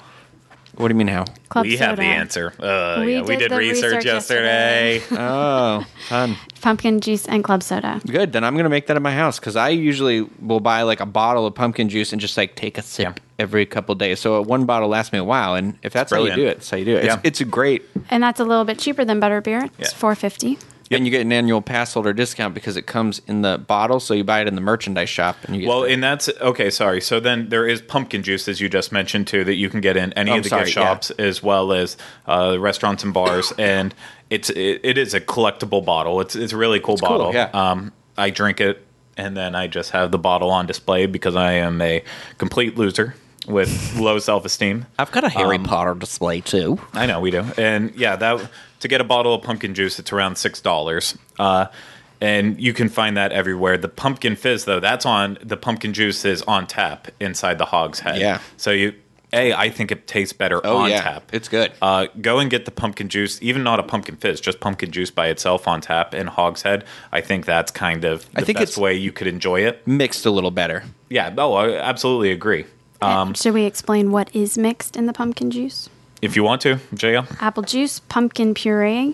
What do you mean how? Club we soda. have the answer. Uh, we, yeah, did we did research, research, yesterday. yesterday. oh, fun. Pumpkin juice and club soda. Good. Then I'm going to make that at my house because I usually will buy like a bottle of pumpkin juice and just like take a sip yeah. every couple days. So uh, one bottle lasts me a while. And if that's how you do it, that's how you do it. Yeah. It's, it's a great. And that's a little bit cheaper than butterbeer. It's yeah. 450 yep. and you get an annual pass holder discount because it comes in the bottle. So you buy it in the merchandise shop, and you get well. The- and that's okay. Sorry. So then there is pumpkin juice, as you just mentioned too, that you can get in any oh, of the sorry, gift shops yeah. as well as uh, restaurants and bars, and it's it, it is a collectible bottle. It's it's a really cool it's bottle. Cool, yeah. Um, I drink it. And then I just have the bottle on display because I am a complete loser with low self esteem. I've got a Harry um, Potter display too. I know we do, and yeah, that to get a bottle of pumpkin juice, it's around six dollars, uh, and you can find that everywhere. The pumpkin fizz, though, that's on the pumpkin juice is on tap inside the Hog's Head. Yeah. so you. A, I think it tastes better Oh, on yeah. tap. It's good. Uh, go and get the pumpkin juice, even not a pumpkin fizz, just pumpkin juice by itself on tap in Hog's Head. I think that's kind of the I think best it's- way you could enjoy it. Mixed a little better. Yeah, oh, I absolutely agree. Um, Should we explain what is mixed in the pumpkin juice? if you want to, JL. Apple juice, pumpkin puree,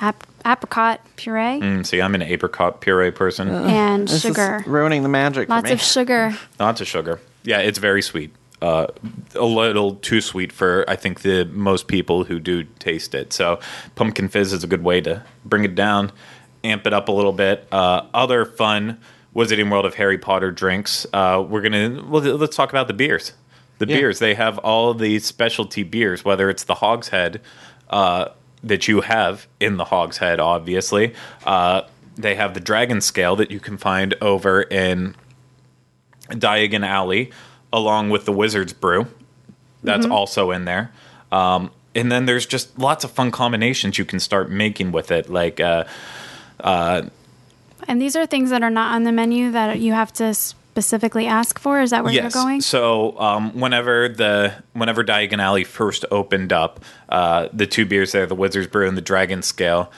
ap- apricot puree, Mm, see, I'm an apricot puree person. and This is sugar. ruining the magic. Lots for me. of sugar. Lots of sugar. Yeah, it's very sweet. Uh, a little too sweet for I think the most people who do taste it. So pumpkin fizz is a good way to bring it down, amp it up a little bit. Uh, other fun Wizarding World of Harry Potter drinks. Uh, we're gonna well, let's talk about the beers. The Yeah. beers they have all these specialty beers, whether it's the Hogshead uh, that you have in the Hogshead, obviously. Uh, they have the Dragon Scale that you can find over in Diagon Alley, along with the Wizard's Brew. That's also in there. Um, and then there's just lots of fun combinations you can start making with it. Like, uh, And these are things that are not on the menu that you have to specifically ask for. Is that where yes. you're going? So um, whenever the whenever Diagon Alley first opened up, uh, the two beers there, the Wizard's Brew and the Dragon Scale,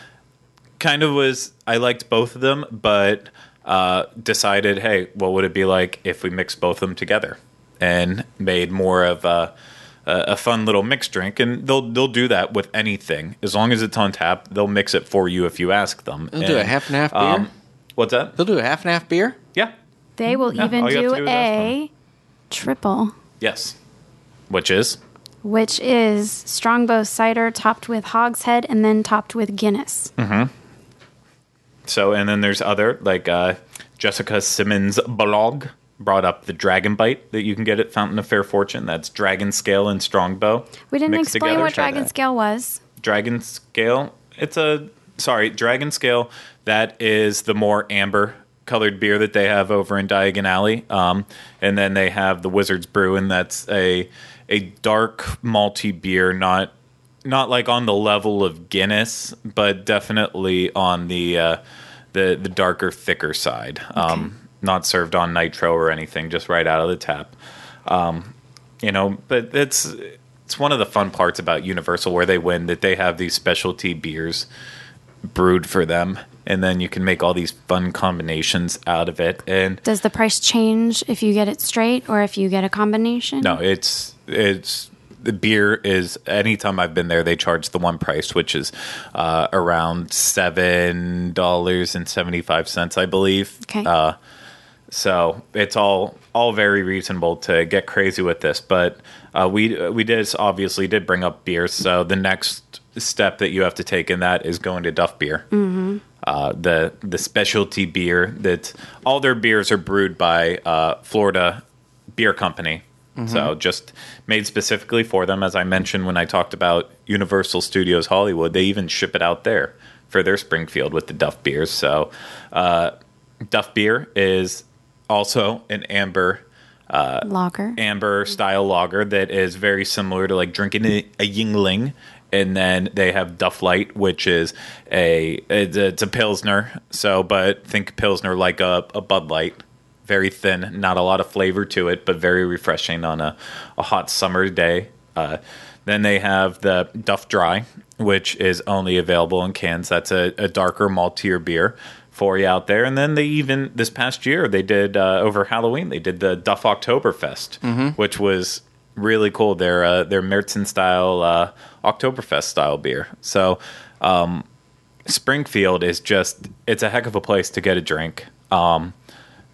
kind of was I liked both of them, but uh, decided, hey, what would it be like if we mixed both of them together and made more of a, a, a fun little mixed drink? And they'll they'll do that with anything as long as it's on tap. They'll mix it for you if you ask them. They'll do a half and half beer? What's that? They'll do a half and half beer. Yeah. They will Yeah, even all you have do do a triple, Yes. Which is which is Strongbow cider topped with Hogshead and then topped with Guinness. Mm-hmm. So, and then there's other like uh, Jessica Simmons blog brought up the Dragon Bite that you can get at Fountain of Fair Fortune. That's Dragon Scale and Strongbow. We didn't explain together. what Try Dragon that. Scale was. Dragon Scale. It's a sorry, Dragon Scale. That is the more amber colored beer that they have over in Diagon Alley. Um, and then they have the Wizard's Brew, and that's a a dark malty beer, not not like on the level of Guinness, but definitely on the uh, the the darker, thicker side. Um, not served on nitro or anything, just right out of the tap you know but it's it's one of the fun parts about universal where they win that they have these specialty beers brewed for them and then you can make all these fun combinations out of it and Does the price change if you get it straight or if you get a combination? no it's it's the beer is anytime i've been there they charge the one price which is uh, around seven dollars and 75 cents i believe Okay. uh, so it's all all very reasonable to get crazy with this, but uh, we we did obviously did bring up beer. So the next step that you have to take in that is going to Duff Beer. Mm-hmm. uh, the the specialty beer that all their beers are brewed by uh, Florida Beer Company. So just made specifically for them. As I mentioned when I talked about Universal Studios Hollywood, they even ship it out there for their Springfield with the Duff beers. So uh, Duff beer is also an amber Lager. amber style lager that is very similar to like drinking a, a Yuengling. And then they have Duff Light, which is a it's a, it's a pilsner. So, but think pilsner like a, a Bud Light, very thin, not a lot of flavor to it, but very refreshing on a, a hot summer day. Uh, then they have the Duff Dry, which is only available in cans. That's a, a darker maltier beer for you out there. And then they even this past year they did uh, over Halloween they did the Duff Oktoberfest, which was really cool. Their uh, their Märzen style uh, Oktoberfest style beer. So um, Springfield is just it's a heck of a place to get a drink. Um,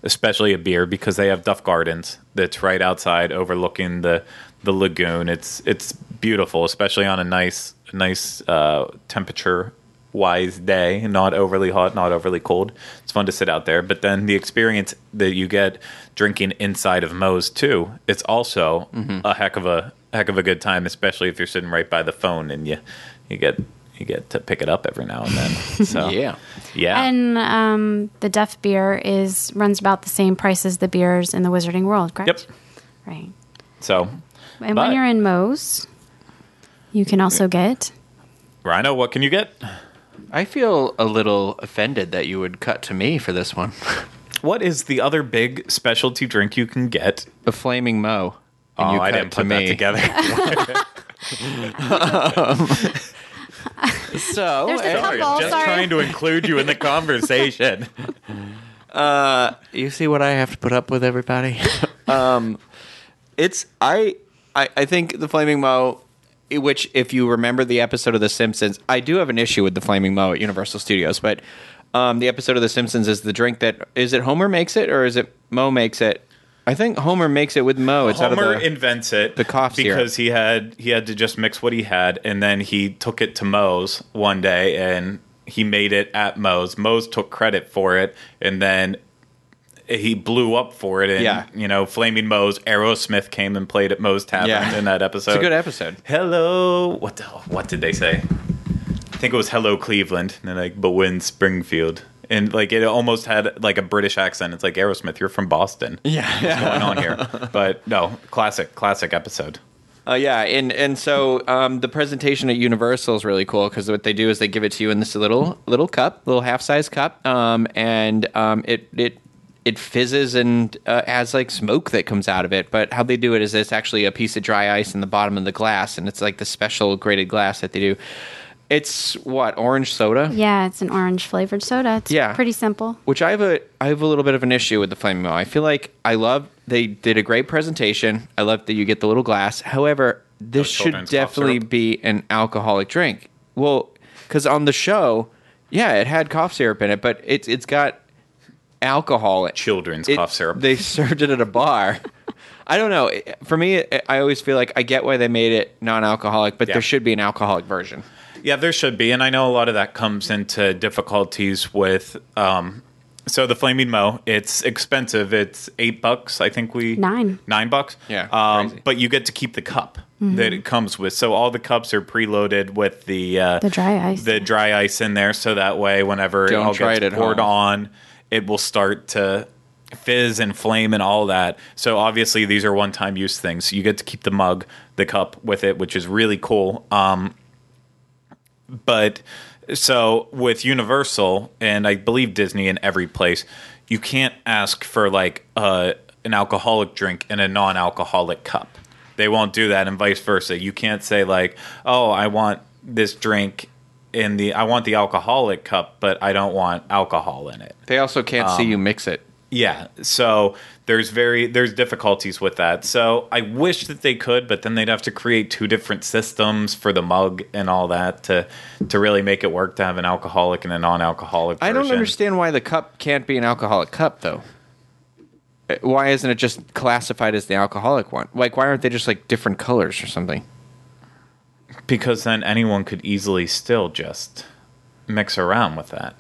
especially a beer because they have Duff Gardens that's right outside overlooking the the lagoon. It's it's beautiful, especially on a nice nice uh, temperature wise day, not overly hot, not overly cold. It's fun to sit out there. But then the experience that you get drinking inside of Moe's too, it's also a heck of a heck of a good time, especially if you're sitting right by the phone and you you get you get to pick it up every now and then. So Yeah. yeah. And um, the Duff beer is runs about the same price as the beers in the Wizarding World, correct? Yep. Right. so And But- when you're in Moe's, you can also get Rhino, what can you get? I feel a little offended that you would cut to me for this one. What is the other big specialty drink you can get? a flaming Moe. Oh, you I didn't to put that me. together. So There's a eh, couple. just sorry. trying to include you in the conversation. you see what I have to put up with, everybody. um, it's I, I I think the flaming Moe, which if you remember the episode of The Simpsons, I do have an issue with the flaming Moe at Universal Studios, but um, the episode of The Simpsons is the drink that is it Homer makes it or is it Moe makes it? I think Homer makes it with Moe. It's out Homer of the, invents it the cough syrup. because he had he had to just mix what he had, and then he took it to Moe's one day and he made it at Moe's. Moe's took credit for it, and then he blew up for it. And Yeah. you know, Flaming Moe's Aerosmith came and played at Moe's Tavern Yeah. in that episode. it's a good episode. Hello, what the, what did they say? I think it was Hello Cleveland, and then like, but when Springfield, and like it almost had like a British accent. It's like Aerosmith, you're from Boston. Yeah, What's going on here? But no, classic, classic episode. Uh, yeah, and and so um, the presentation at Universal is really cool because what they do is they give it to you in this little little cup, little half size cup, um, and um, it it it fizzes and uh, has like smoke that comes out of it. But how they do it is it's actually a piece of dry ice in the bottom of the glass, and it's like the special graded glass that they do. It's what orange soda. Yeah, it's an orange flavored soda. It's Yeah. pretty simple. which I have a I have a little bit of an issue with the Flaming Moe. I feel like I love they did a great presentation. I love that you get the little glass. However, this should definitely be an alcoholic drink. Well, because on the show, yeah, it had cough syrup in it, but it's it's got alcohol. in- Children's it- cough syrup. They served it at a bar. I don't know. For me, I always feel like I get why they made it non-alcoholic, but Yeah. there should be an alcoholic version. Yeah, there should be, and I know a lot of that comes into difficulties with. Um, so the Flaming Moe, it's expensive. It's eight bucks. I think we Nine. nine bucks. Yeah, um, crazy. but you get to keep the cup that it comes with. So all the cups are preloaded with the uh, The dry ice. the dry ice in there, so that way whenever Don't it all try gets it poured home. on, it will start to fizz and flame and all that. So obviously these are one-time use things. You get to keep the mug, the cup with it, which is really cool. Um, but so with Universal and I believe Disney in every place, you can't ask for like uh, an alcoholic drink in a non-alcoholic cup. They won't do that, and vice versa. You can't say like, "Oh, I want this drink in the I want the alcoholic cup, but I don't want alcohol in it." They also can't Um, see you mix it. Yeah, so there's very there's difficulties with that. So I wish that they could, but then they'd have to create two different systems for the mug and all that to to really make it work to have an alcoholic and a non-alcoholic. I don't understand why the cup can't be an alcoholic cup, though. Uh, Why isn't it just classified as the alcoholic one? Like, why aren't they just like different colors or something? because then anyone could easily still just mix around with that.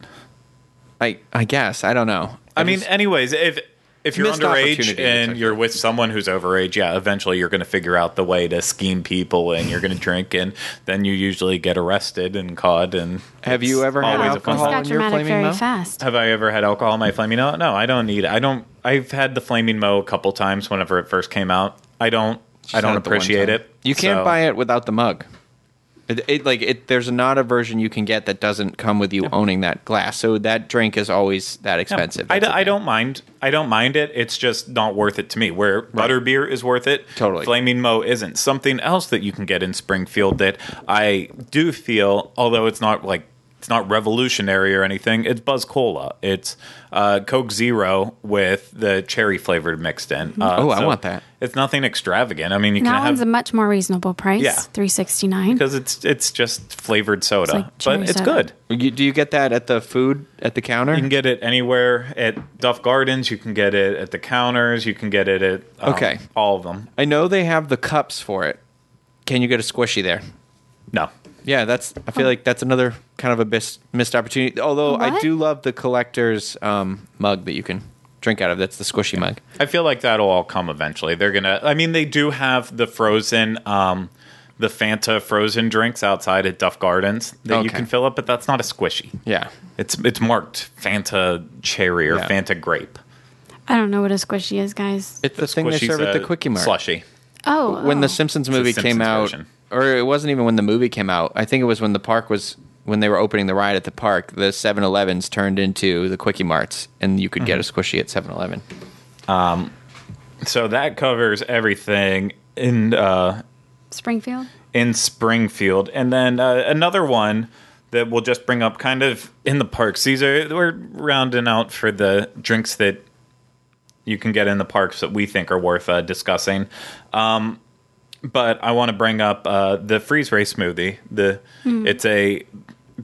I I guess I don't know. I mean, just- anyways, if if you're underage and you're with someone who's overage, yeah, eventually you're going to figure out the way to scheme people, and you're going to drink, and then you usually get arrested and caught. And Have you ever had always a This fun alcohol? got in your dramatic Flaming very Moe? fast. Have I ever had alcohol in my flaming Moe? No, I don't need. it. I don't. I've had the flaming Moe a couple times whenever it first came out. I don't. I don't had it the one appreciate it. You can't so- buy it without the mug. It, it like it. There's not a version you can get that doesn't come with you owning that glass. So that drink is always that expensive. I, That's d- I don't mind. I don't mind it. It's just not worth it to me. Where butterbeer is worth it, Totally. Flaming Moe isn't. Something else that you can get in Springfield that I do feel, although it's not like it's not revolutionary or anything. It's Buzz Cola. It's uh, Coke Zero with the cherry flavored mixed in. Uh, Oh, I so want that. It's nothing extravagant. I mean, you that can one's have a much more reasonable price. Yeah. three sixty nine. because it's it's just flavored soda, like but it's soda. good. You, do you get that at the food at the counter? You can get it anywhere at Duff Gardens. You can get it at the counters. You can get it at um, Okay. all of them. I know they have the cups for it. Can you get a Squishee there? No, Yeah, that's. I feel like that's another kind of a bis- missed opportunity. Although I What? do love the collector's um, mug that you can drink out of. That's the Squishee mug. I feel like that'll all come eventually. They're gonna. I mean, they do have the frozen, um, the Fanta frozen drinks outside at Duff Gardens that you Okay. can fill up, but that's not a Squishee. Yeah. It's it's marked Fanta cherry or Yeah. Fanta grape. I don't know what a Squishee is, guys. It's the, thing they Squishee's serve at the a Kwik-E-Mart. Slushy. oh, when the oh. Simpsons a movie came Simpsons out, version. Or it wasn't even when the movie came out. I think it was when the park was when they were opening the ride at the park. The 7-Elevens turned into the Kwik-E-Marts, and you could get a Mm-hmm. Squishee at 7-Eleven. So that covers everything in uh, Springfield. in Springfield, and then uh, another one that we'll just bring up, kind of in the parks. These are we're rounding out for the drinks that you can get in the parks that we think are worth uh, discussing. Um, but I want to bring up uh, the freeze ray smoothie. The it's a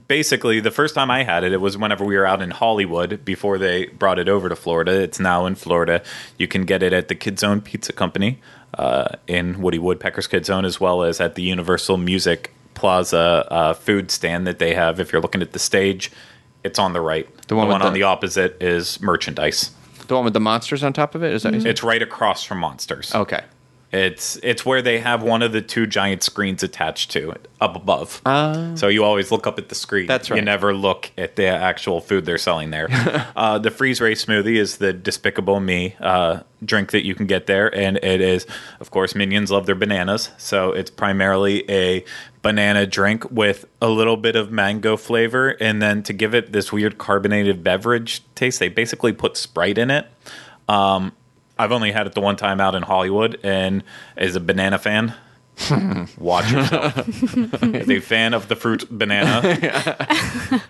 basically the first time I had it, it was whenever we were out in Hollywood before they brought it over to Florida. It's now in Florida. You can get it at the Kids Zone Pizza Company uh, in Woody Woodpecker's Kids Zone, as well as at the Universal Music Plaza uh, food stand that they have. If you're looking at the stage, it's on the right. The one one, on the- the opposite is merchandise. The one with the monsters on top of it. Is that? It's right across from Monsters. okay. It's it's where they have one of the two giant screens attached to it up above. Uh, so you always look up at the screen. That's right. You never look at the actual food they're selling there. uh, the freeze ray smoothie is the Despicable Me uh, drink that you can get there, and it is, of course, minions love their bananas, so it's primarily a banana drink with a little bit of mango flavor, and then to give it this weird carbonated beverage taste, they basically put Sprite in it. Um, I've only had it the one time out in Hollywood, and as a banana fan, watch yourself. as a fan of the fruit banana,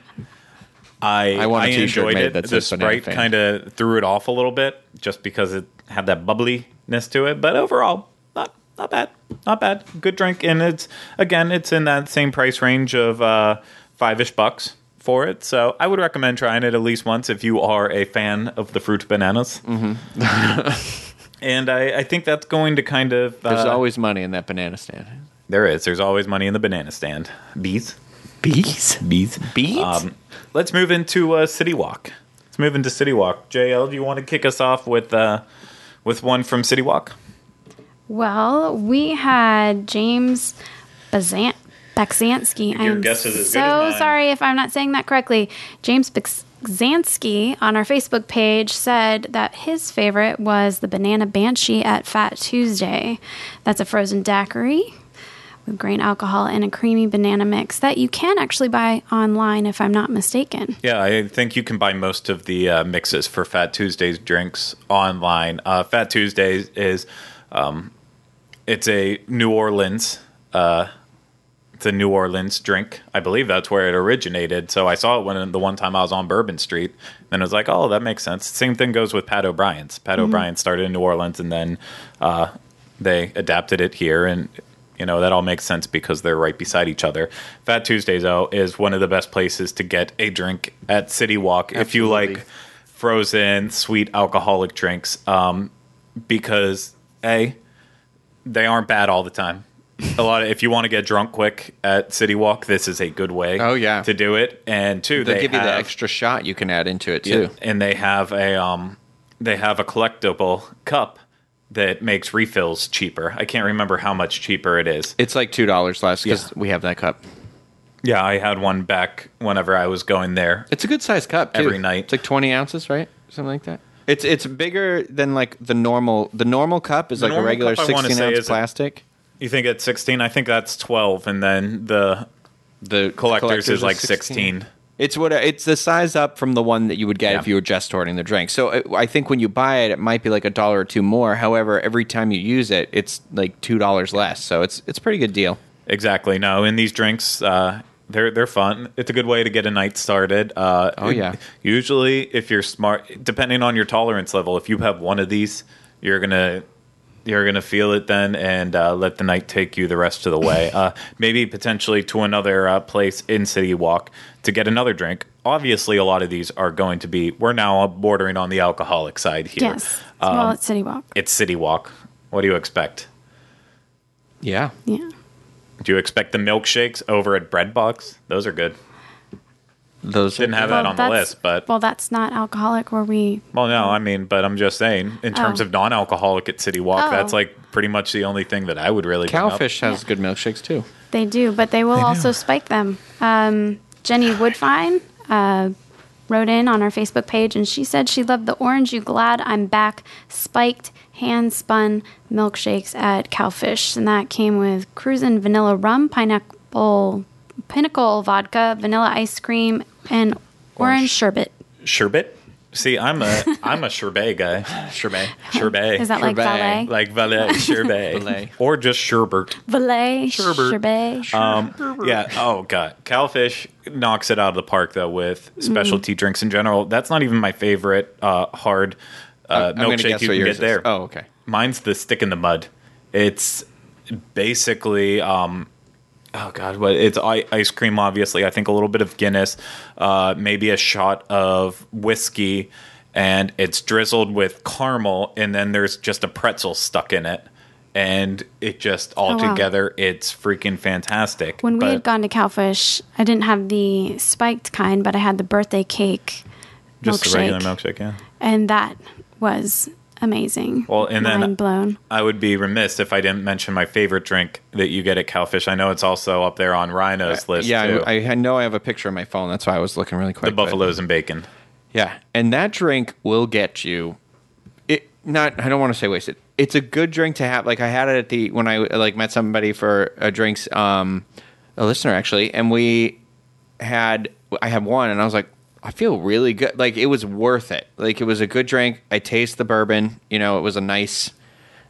I I want a I t-shirt enjoyed made it. that The says banana Sprite fan. kind of threw it off a little bit, just because it had that bubbliness to it. But overall, not not bad, not bad. Good drink, and it's again, it's in that same price range of uh, five ish bucks for it. So I would recommend trying it at least once if you are a fan of the fruit bananas. Mm-hmm. and I, I think that's going to kind of There's uh, always money in that banana stand. there is. There's always money in the banana stand. Bees, Bees. bees, Bees? Um, let's move into uh, City Walk. Let's move into City Walk. JL, do you want to kick us off with uh, with one from City Walk? Well, we had James Bazan- Beksansky. Your I'm guess is as good so as mine. sorry if I'm not saying that correctly. James Beksansky on our Facebook page said that his favorite was the Banana Banshee at Fat Tuesday. That's a frozen daiquiri with grain alcohol and a creamy banana mix that you can actually buy online if I'm not mistaken. Yeah, I think you can buy most of the uh, mixes for Fat Tuesdays drinks online. Uh, Fat Tuesdays is um, it's a New Orleans uh, it's a New Orleans drink. I believe that's where it originated. So I saw it when the one time I was on Bourbon Street. and I was like, oh, that makes sense. Same thing goes with Pat O'Brien's. Pat O'Brien started in New Orleans and then uh, they adapted it here and. You know, that all makes sense because they're right beside each other. Fat Tuesdays, though, is one of the best places to get a drink at City Walk if you like frozen, sweet alcoholic drinks. Um, because, A, they aren't bad all the time. A lot of if you want to get drunk quick at City Walk, this is a good way. Oh, yeah. to do it. And two, They'll they give you the extra shot you can add into it Yeah, too. and they have a um, they have a collectible cup that makes refills cheaper. I can't remember how much cheaper it is. It's like two dollars less because Yeah. we have that cup. Yeah, I had one back whenever I was going there. It's a good sized cup too. Every night. It's like twenty ounces, right? Something like that. It's it's bigger than like the normal. The normal cup is The like a regular sixteen ounce plastic. You think it's 16? I think that's 12, and then the The collectors, is like 16. It's what it's the size up from the one that you would get Yeah. if you were just ordering the drink. So uh, I think when you buy it, it might be like a dollar or two more. However, every time you use it, it's like two dollars less. So it's it's a pretty good deal. Exactly. No, in these drinks, uh, they're they're fun. It's a good way to get a night started. Uh, Oh, yeah. Usually, if you're smart, depending on your tolerance level, if you have one of these, you're gonna you're gonna feel it then, and uh, let the night take you the rest of the way. Uh, maybe potentially to another uh, place in City Walk to get another drink. Obviously, a lot of these are going to be. We're now bordering on the alcoholic side here. Yes. Um, well, it's City Walk. it's City Walk. What do you expect? Yeah. Yeah. Do you expect the milkshakes over at Breadbox? Those are good. Those Didn't have that on the list, but well, that's not alcoholic. Where we well, no, I mean, but I'm just saying, in terms Oh. of non-alcoholic at City Walk, Oh. that's like pretty much the only thing that I would really. Cowfish has good milkshakes too. they do, but they will also spike them. Um, Jenny Woodfine uh, wrote in on our Facebook page, and she said she loved the orange. You glad I'm back? Spiked hand spun milkshakes at Cowfish, and that came with Cruzan vanilla rum, pineapple, pinnacle vodka, vanilla ice cream, and orange sherbet. Sherbet. See, I'm a I'm a sherbet guy. Sherbet. Sherbet. Is that like valet? like valet sherbet Valet. or just sherbet? valet, Sherbet. sherbet. Um, yeah. Oh god, Cowfish knocks it out of the park though with specialty drinks in general. That's not even my favorite uh, hard uh, I'm gonna milkshake guess you what can yours get is. there. Oh, okay. Mine's the stick in the mud. It's basically um oh god, what it's ice cream obviously. I think a little bit of Guinness, uh maybe a shot of whiskey and it's drizzled with caramel and then there's just a pretzel stuck in it. And it just all Oh, wow. together, it's freaking fantastic. When we But- had gone to Cowfish, I didn't have the spiked kind, but I had the birthday cake just milkshake, the regular milkshake, yeah. and that was amazing. Well, and then- blown. I would be remiss if I didn't mention my favorite drink that you get at Cowfish. I know it's also up there on Rhino's list yeah, too. I, I know I have a picture on my phone. That's why I was looking really quick. the but- buffaloes and bacon. Yeah, and that drink will get you. It not. I don't want to say wasted. It's a good drink to have. Like I had it at the when I like met somebody for uh, drinks. Um, a listener actually, and we had. I had one, and I was like, I feel really good. Like it was worth it. Like it was a good drink. I taste the bourbon. You know, it was a nice.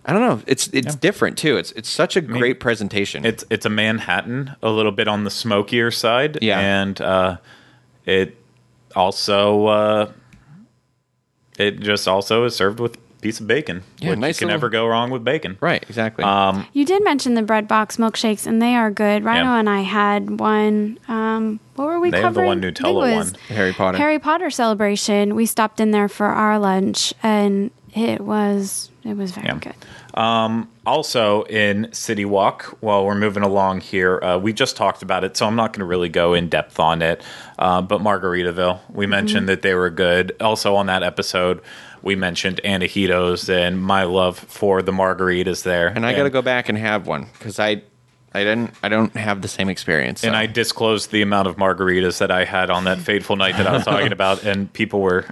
I don't know. It's it's Yeah. different too. It's it's such a great presentation. It's it's a Manhattan, a little bit on the smokier side, Yeah. and uh, it also uh, it just also is served with piece of bacon. Yeah, which nice you can little- never go wrong with bacon. right. Exactly. Um, You did mention the bread box milkshakes, and they are good. Rhino Yeah. and I had one. Um, what were we They have the covering? one I think Nutella one. Harry Potter. Harry Potter celebration. We stopped in there for our lunch, and it was it was very Yeah. good. also in City Walk, while we're moving along here, uh, we just talked about it, so I'm not going to really go in depth on it. Uh, but Margaritaville, we mentioned that they were good. Also on that episode, we mentioned Antojitos and my love for the margaritas there. and I got to go back and have one because I, I didn't. I don't have the same experience. And. I disclosed the amount of margaritas that I had on that fateful night that I was talking about, and people were,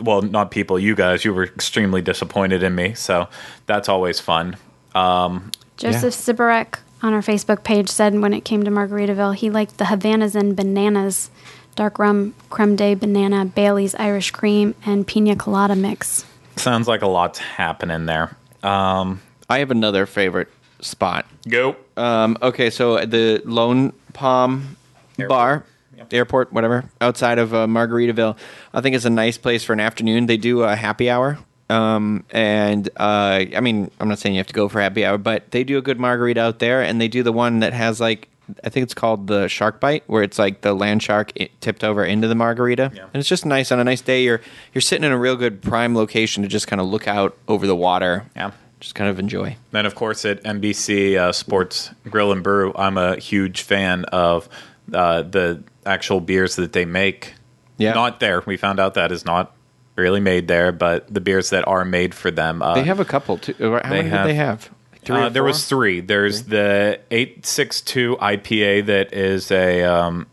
well, not people, you guys, you were extremely disappointed in me. So that's always fun. Um, Joseph Sibarek on our Facebook page said when it came to Margaritaville, he liked the Havanas and bananas, dark rum, creme de banana, Bailey's Irish cream, and pina colada mix. Sounds like a lot's happening there. I have another favorite spot. Go. Um, okay, so the Lone Palm Airport. Bar, Yep. airport, whatever, outside of uh, Margaritaville, I think it's a nice place for an afternoon. They do a happy hour. Um, and uh, I mean, I'm not saying you have to go for happy hour, but they do a good margarita out there, and they do the one that has like I think it's called the shark bite, where it's like the land shark tipped over into the margarita, Yeah. and it's just nice on a nice day. You're you're sitting in a real good prime location to just kind of look out over the water, Yeah. just kind of enjoy. Then, of course, at NBC uh, Sports Grill and Brew, I'm a huge fan of uh, the actual beers that they make. Yeah. Not there. We found out that is not really made there, but the beers that are made for them. Uh, They have a couple too. How many have- did they have? Uh, there four? was three. There's the eight six two IPA that is a um,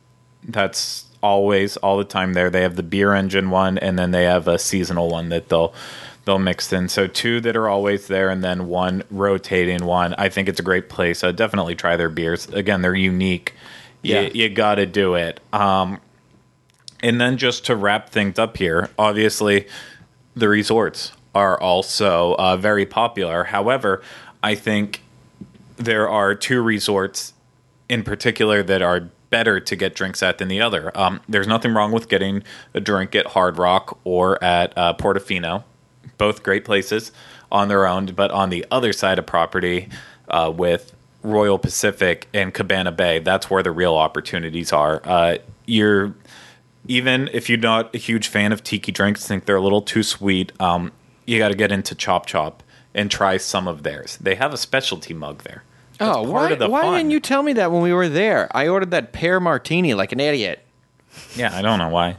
that's always all the time there. They have the beer engine one, and then they have a seasonal one that they'll they'll mix in. So two that are always there, and then one rotating one. I think it's a great place. Uh, definitely try their beers. Again, they're unique. Yeah. You, you got to do it. Um, and then just to wrap things up here, obviously the resorts are also uh, very popular. However, I think there are two resorts in particular that are better to get drinks at than the other. Um, there's nothing wrong with getting a drink at Hard Rock or at uh, Portofino, both great places on their own. But on the other side of property, uh, with Royal Pacific and Cabana Bay, that's where the real opportunities are. Uh, you're even if you're not a huge fan of tiki drinks, think they're a little too sweet. Um, you got to get into Chop Chop and try some of theirs. They have a specialty mug there. That's Oh, why, of the why didn't you tell me that when we were there? I ordered that pear martini like an idiot. Yeah, I don't know why.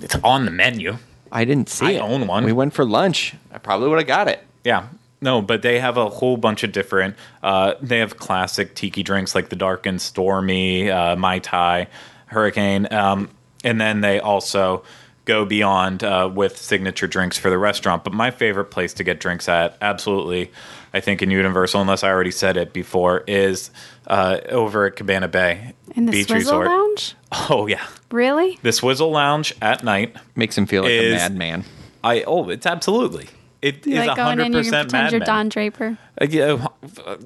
it's on the menu. I didn't see I it. own one. We went for lunch. I probably would have got it. Yeah. No, but they have a whole bunch of different. Uh, they have classic tiki drinks like the Dark and Stormy, uh, Mai Tai, Hurricane, um, and then they also go beyond uh, with signature drinks for the restaurant. But my favorite place to get drinks at, absolutely, I think in Universal, unless I already said it before, is uh, over at Cabana Bay In the Beach Swizzle Resort. Lounge? Oh yeah, Really? the Swizzle Lounge at night. Makes him feel like Is- a madman. I oh, it's absolutely. It You is like going hundred in, you percent pretend you're Mad Don Draper. Uh, yeah,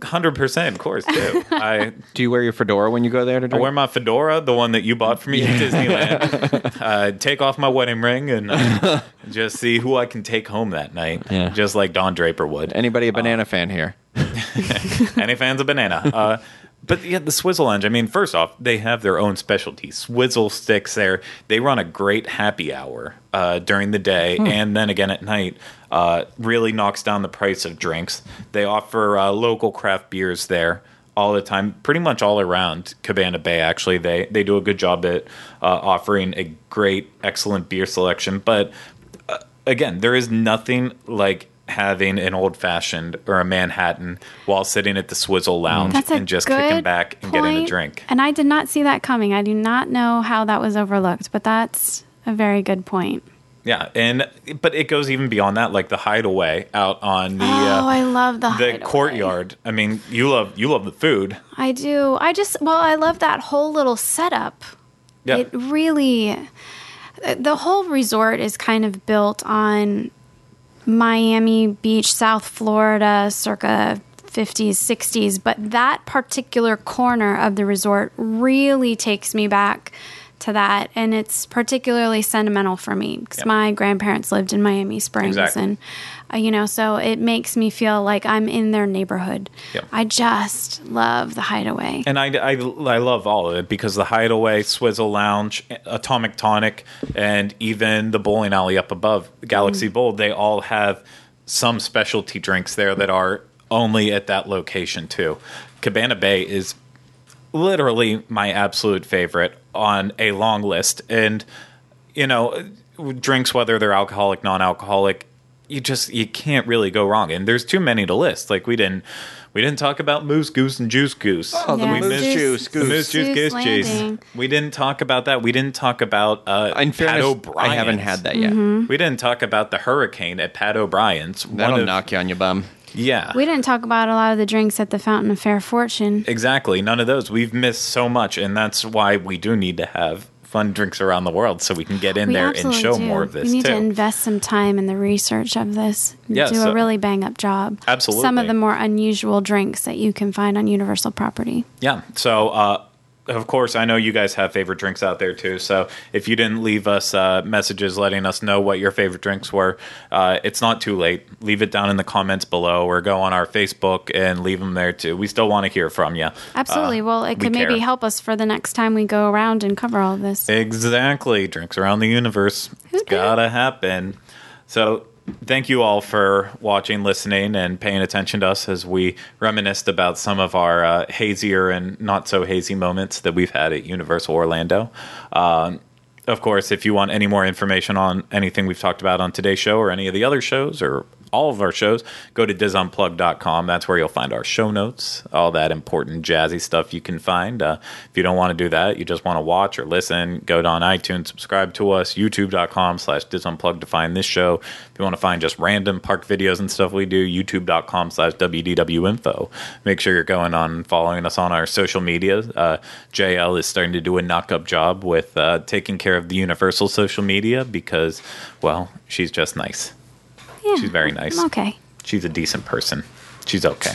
hundred percent, of course. Too. I, Do you wear your fedora when you go there to I wear my fedora, the one that you bought for me at Disneyland. uh, take off my wedding ring and uh, just see who I can take home that night. Yeah. Just like Don Draper would. Anybody a banana fan here? Any fans of banana? Uh, but yeah, the Swizzle Lounge. I mean, first off, they have their own specialty swizzle sticks. There, they run a great happy hour uh, during the day, and then again at night. Uh, really knocks down the price of drinks. They offer uh, local craft beers there all the time, pretty much all around Cabana Bay. Actually, they they do a good job at uh, offering a great, excellent beer selection. But uh, again, there is nothing like having an old fashioned or a Manhattan while sitting at the Swizzle Lounge That's and just kicking back and getting a drink. And I did not see that coming. I do not know how that was overlooked, but that's a very good point. Yeah, and but it goes even beyond that, like the Hideaway out on the oh, uh, I love the the Hideaway. courtyard. I mean, you love you love the food. I do. I just well, I love that whole little setup. Yeah, It really, the whole resort is kind of built on Miami Beach, South Florida, circa 50s, 60s. But that particular corner of the resort really takes me back to that. And it's particularly sentimental for me because Yep. my grandparents lived in Miami Springs. Exactly. And, uh, you know, so it makes me feel like I'm in their neighborhood. Yep. I just love the hideaway. and I, I I love all of it because the Hideaway, Swizzle Lounge, Atomic Tonic, and even the bowling alley up above, Galaxy Bowl, they all have some specialty drinks there that are only at that location too. Cabana Bay is literally my absolute favorite on a long list. And, you know, drinks, whether they're alcoholic, non alcoholic, you just you can't really go wrong. And there's too many to list. Like we didn't we didn't talk about moose goose and juice goose. Oh, the Yeah, we moose missed- juice, The moose juice Goose goose juice. We didn't talk about that. We didn't talk about uh In Pat fairness, I haven't had that yet. Mm-hmm. We didn't talk about the hurricane at Pat O'Brien's. One That'll of- knock you on your bum. Yeah. We didn't talk about a lot of the drinks at the Fountain of Fair Fortune. Exactly. None of those. We've missed so much, and that's why we do need to have fun drinks around the world so we can get in we there and show do. more of this We need too. to invest some time in the research of this. Yeah, do so- a really bang up job. Absolutely. Some of the more unusual drinks that you can find on Universal property. yeah. So, uh, of course, I know you guys have favorite drinks out there too. So, if you didn't leave us uh, messages letting us know what your favorite drinks were, uh, it's not too late. Leave it down in the comments below, or go on our Facebook and leave them there too. We still want to hear from you. Absolutely. well, it Uh, could maybe care. help us for the next time we go around and cover all this. Exactly. Drinks around the universe. It's gotta happen. So thank you all for watching, listening, and paying attention to us as we reminisced about some of our uh, hazier and not so hazy moments that we've had at Universal Orlando. Um, of course, if you want any more information on anything we've talked about on today's show or any of the other shows or all of our shows, go to disunplug.com. That's where you'll find our show notes, all that important jazzy stuff you can find. Uh, if you don't want to do that, you just want to watch or listen, go on iTunes, subscribe to us, youtube.com slash disunplug to find this show. If you want to find just random park videos and stuff we do, youtube.com slash wdwinfo. Make sure you're going on following us on our social media. Uh, JL is starting to do a knock-up job with uh, taking care of the universal social media because, well, she's just nice. Yeah, She's very nice. Okay. She's a decent person. She's okay.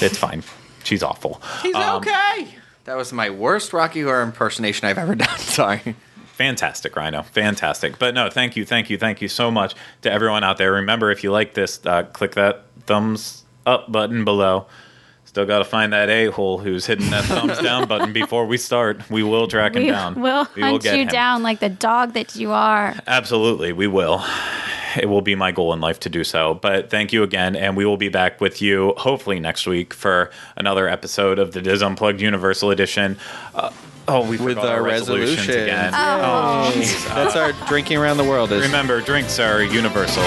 It's fine. She's awful. He's okay. That was my worst Rocky Horror impersonation I've ever done. Sorry. Fantastic, Rhino. Fantastic. But no, thank you, thank you, thank you so much to everyone out there. Remember, if you like this, uh, click that thumbs up button below. Still got to find that a hole who's hitting that thumbs down button before we start. We will track him We down. will We hunt get you him. down like the dog that you are. Absolutely, we will. It will be my goal in life to do so. But thank you again, and we will be back with you hopefully next week for another episode of the DIS Unplugged Universal Edition. Uh, oh, we With forgot our resolutions resolutions. again. Oh. jeez. That's our drinking around the world is Remember, drinks are universal.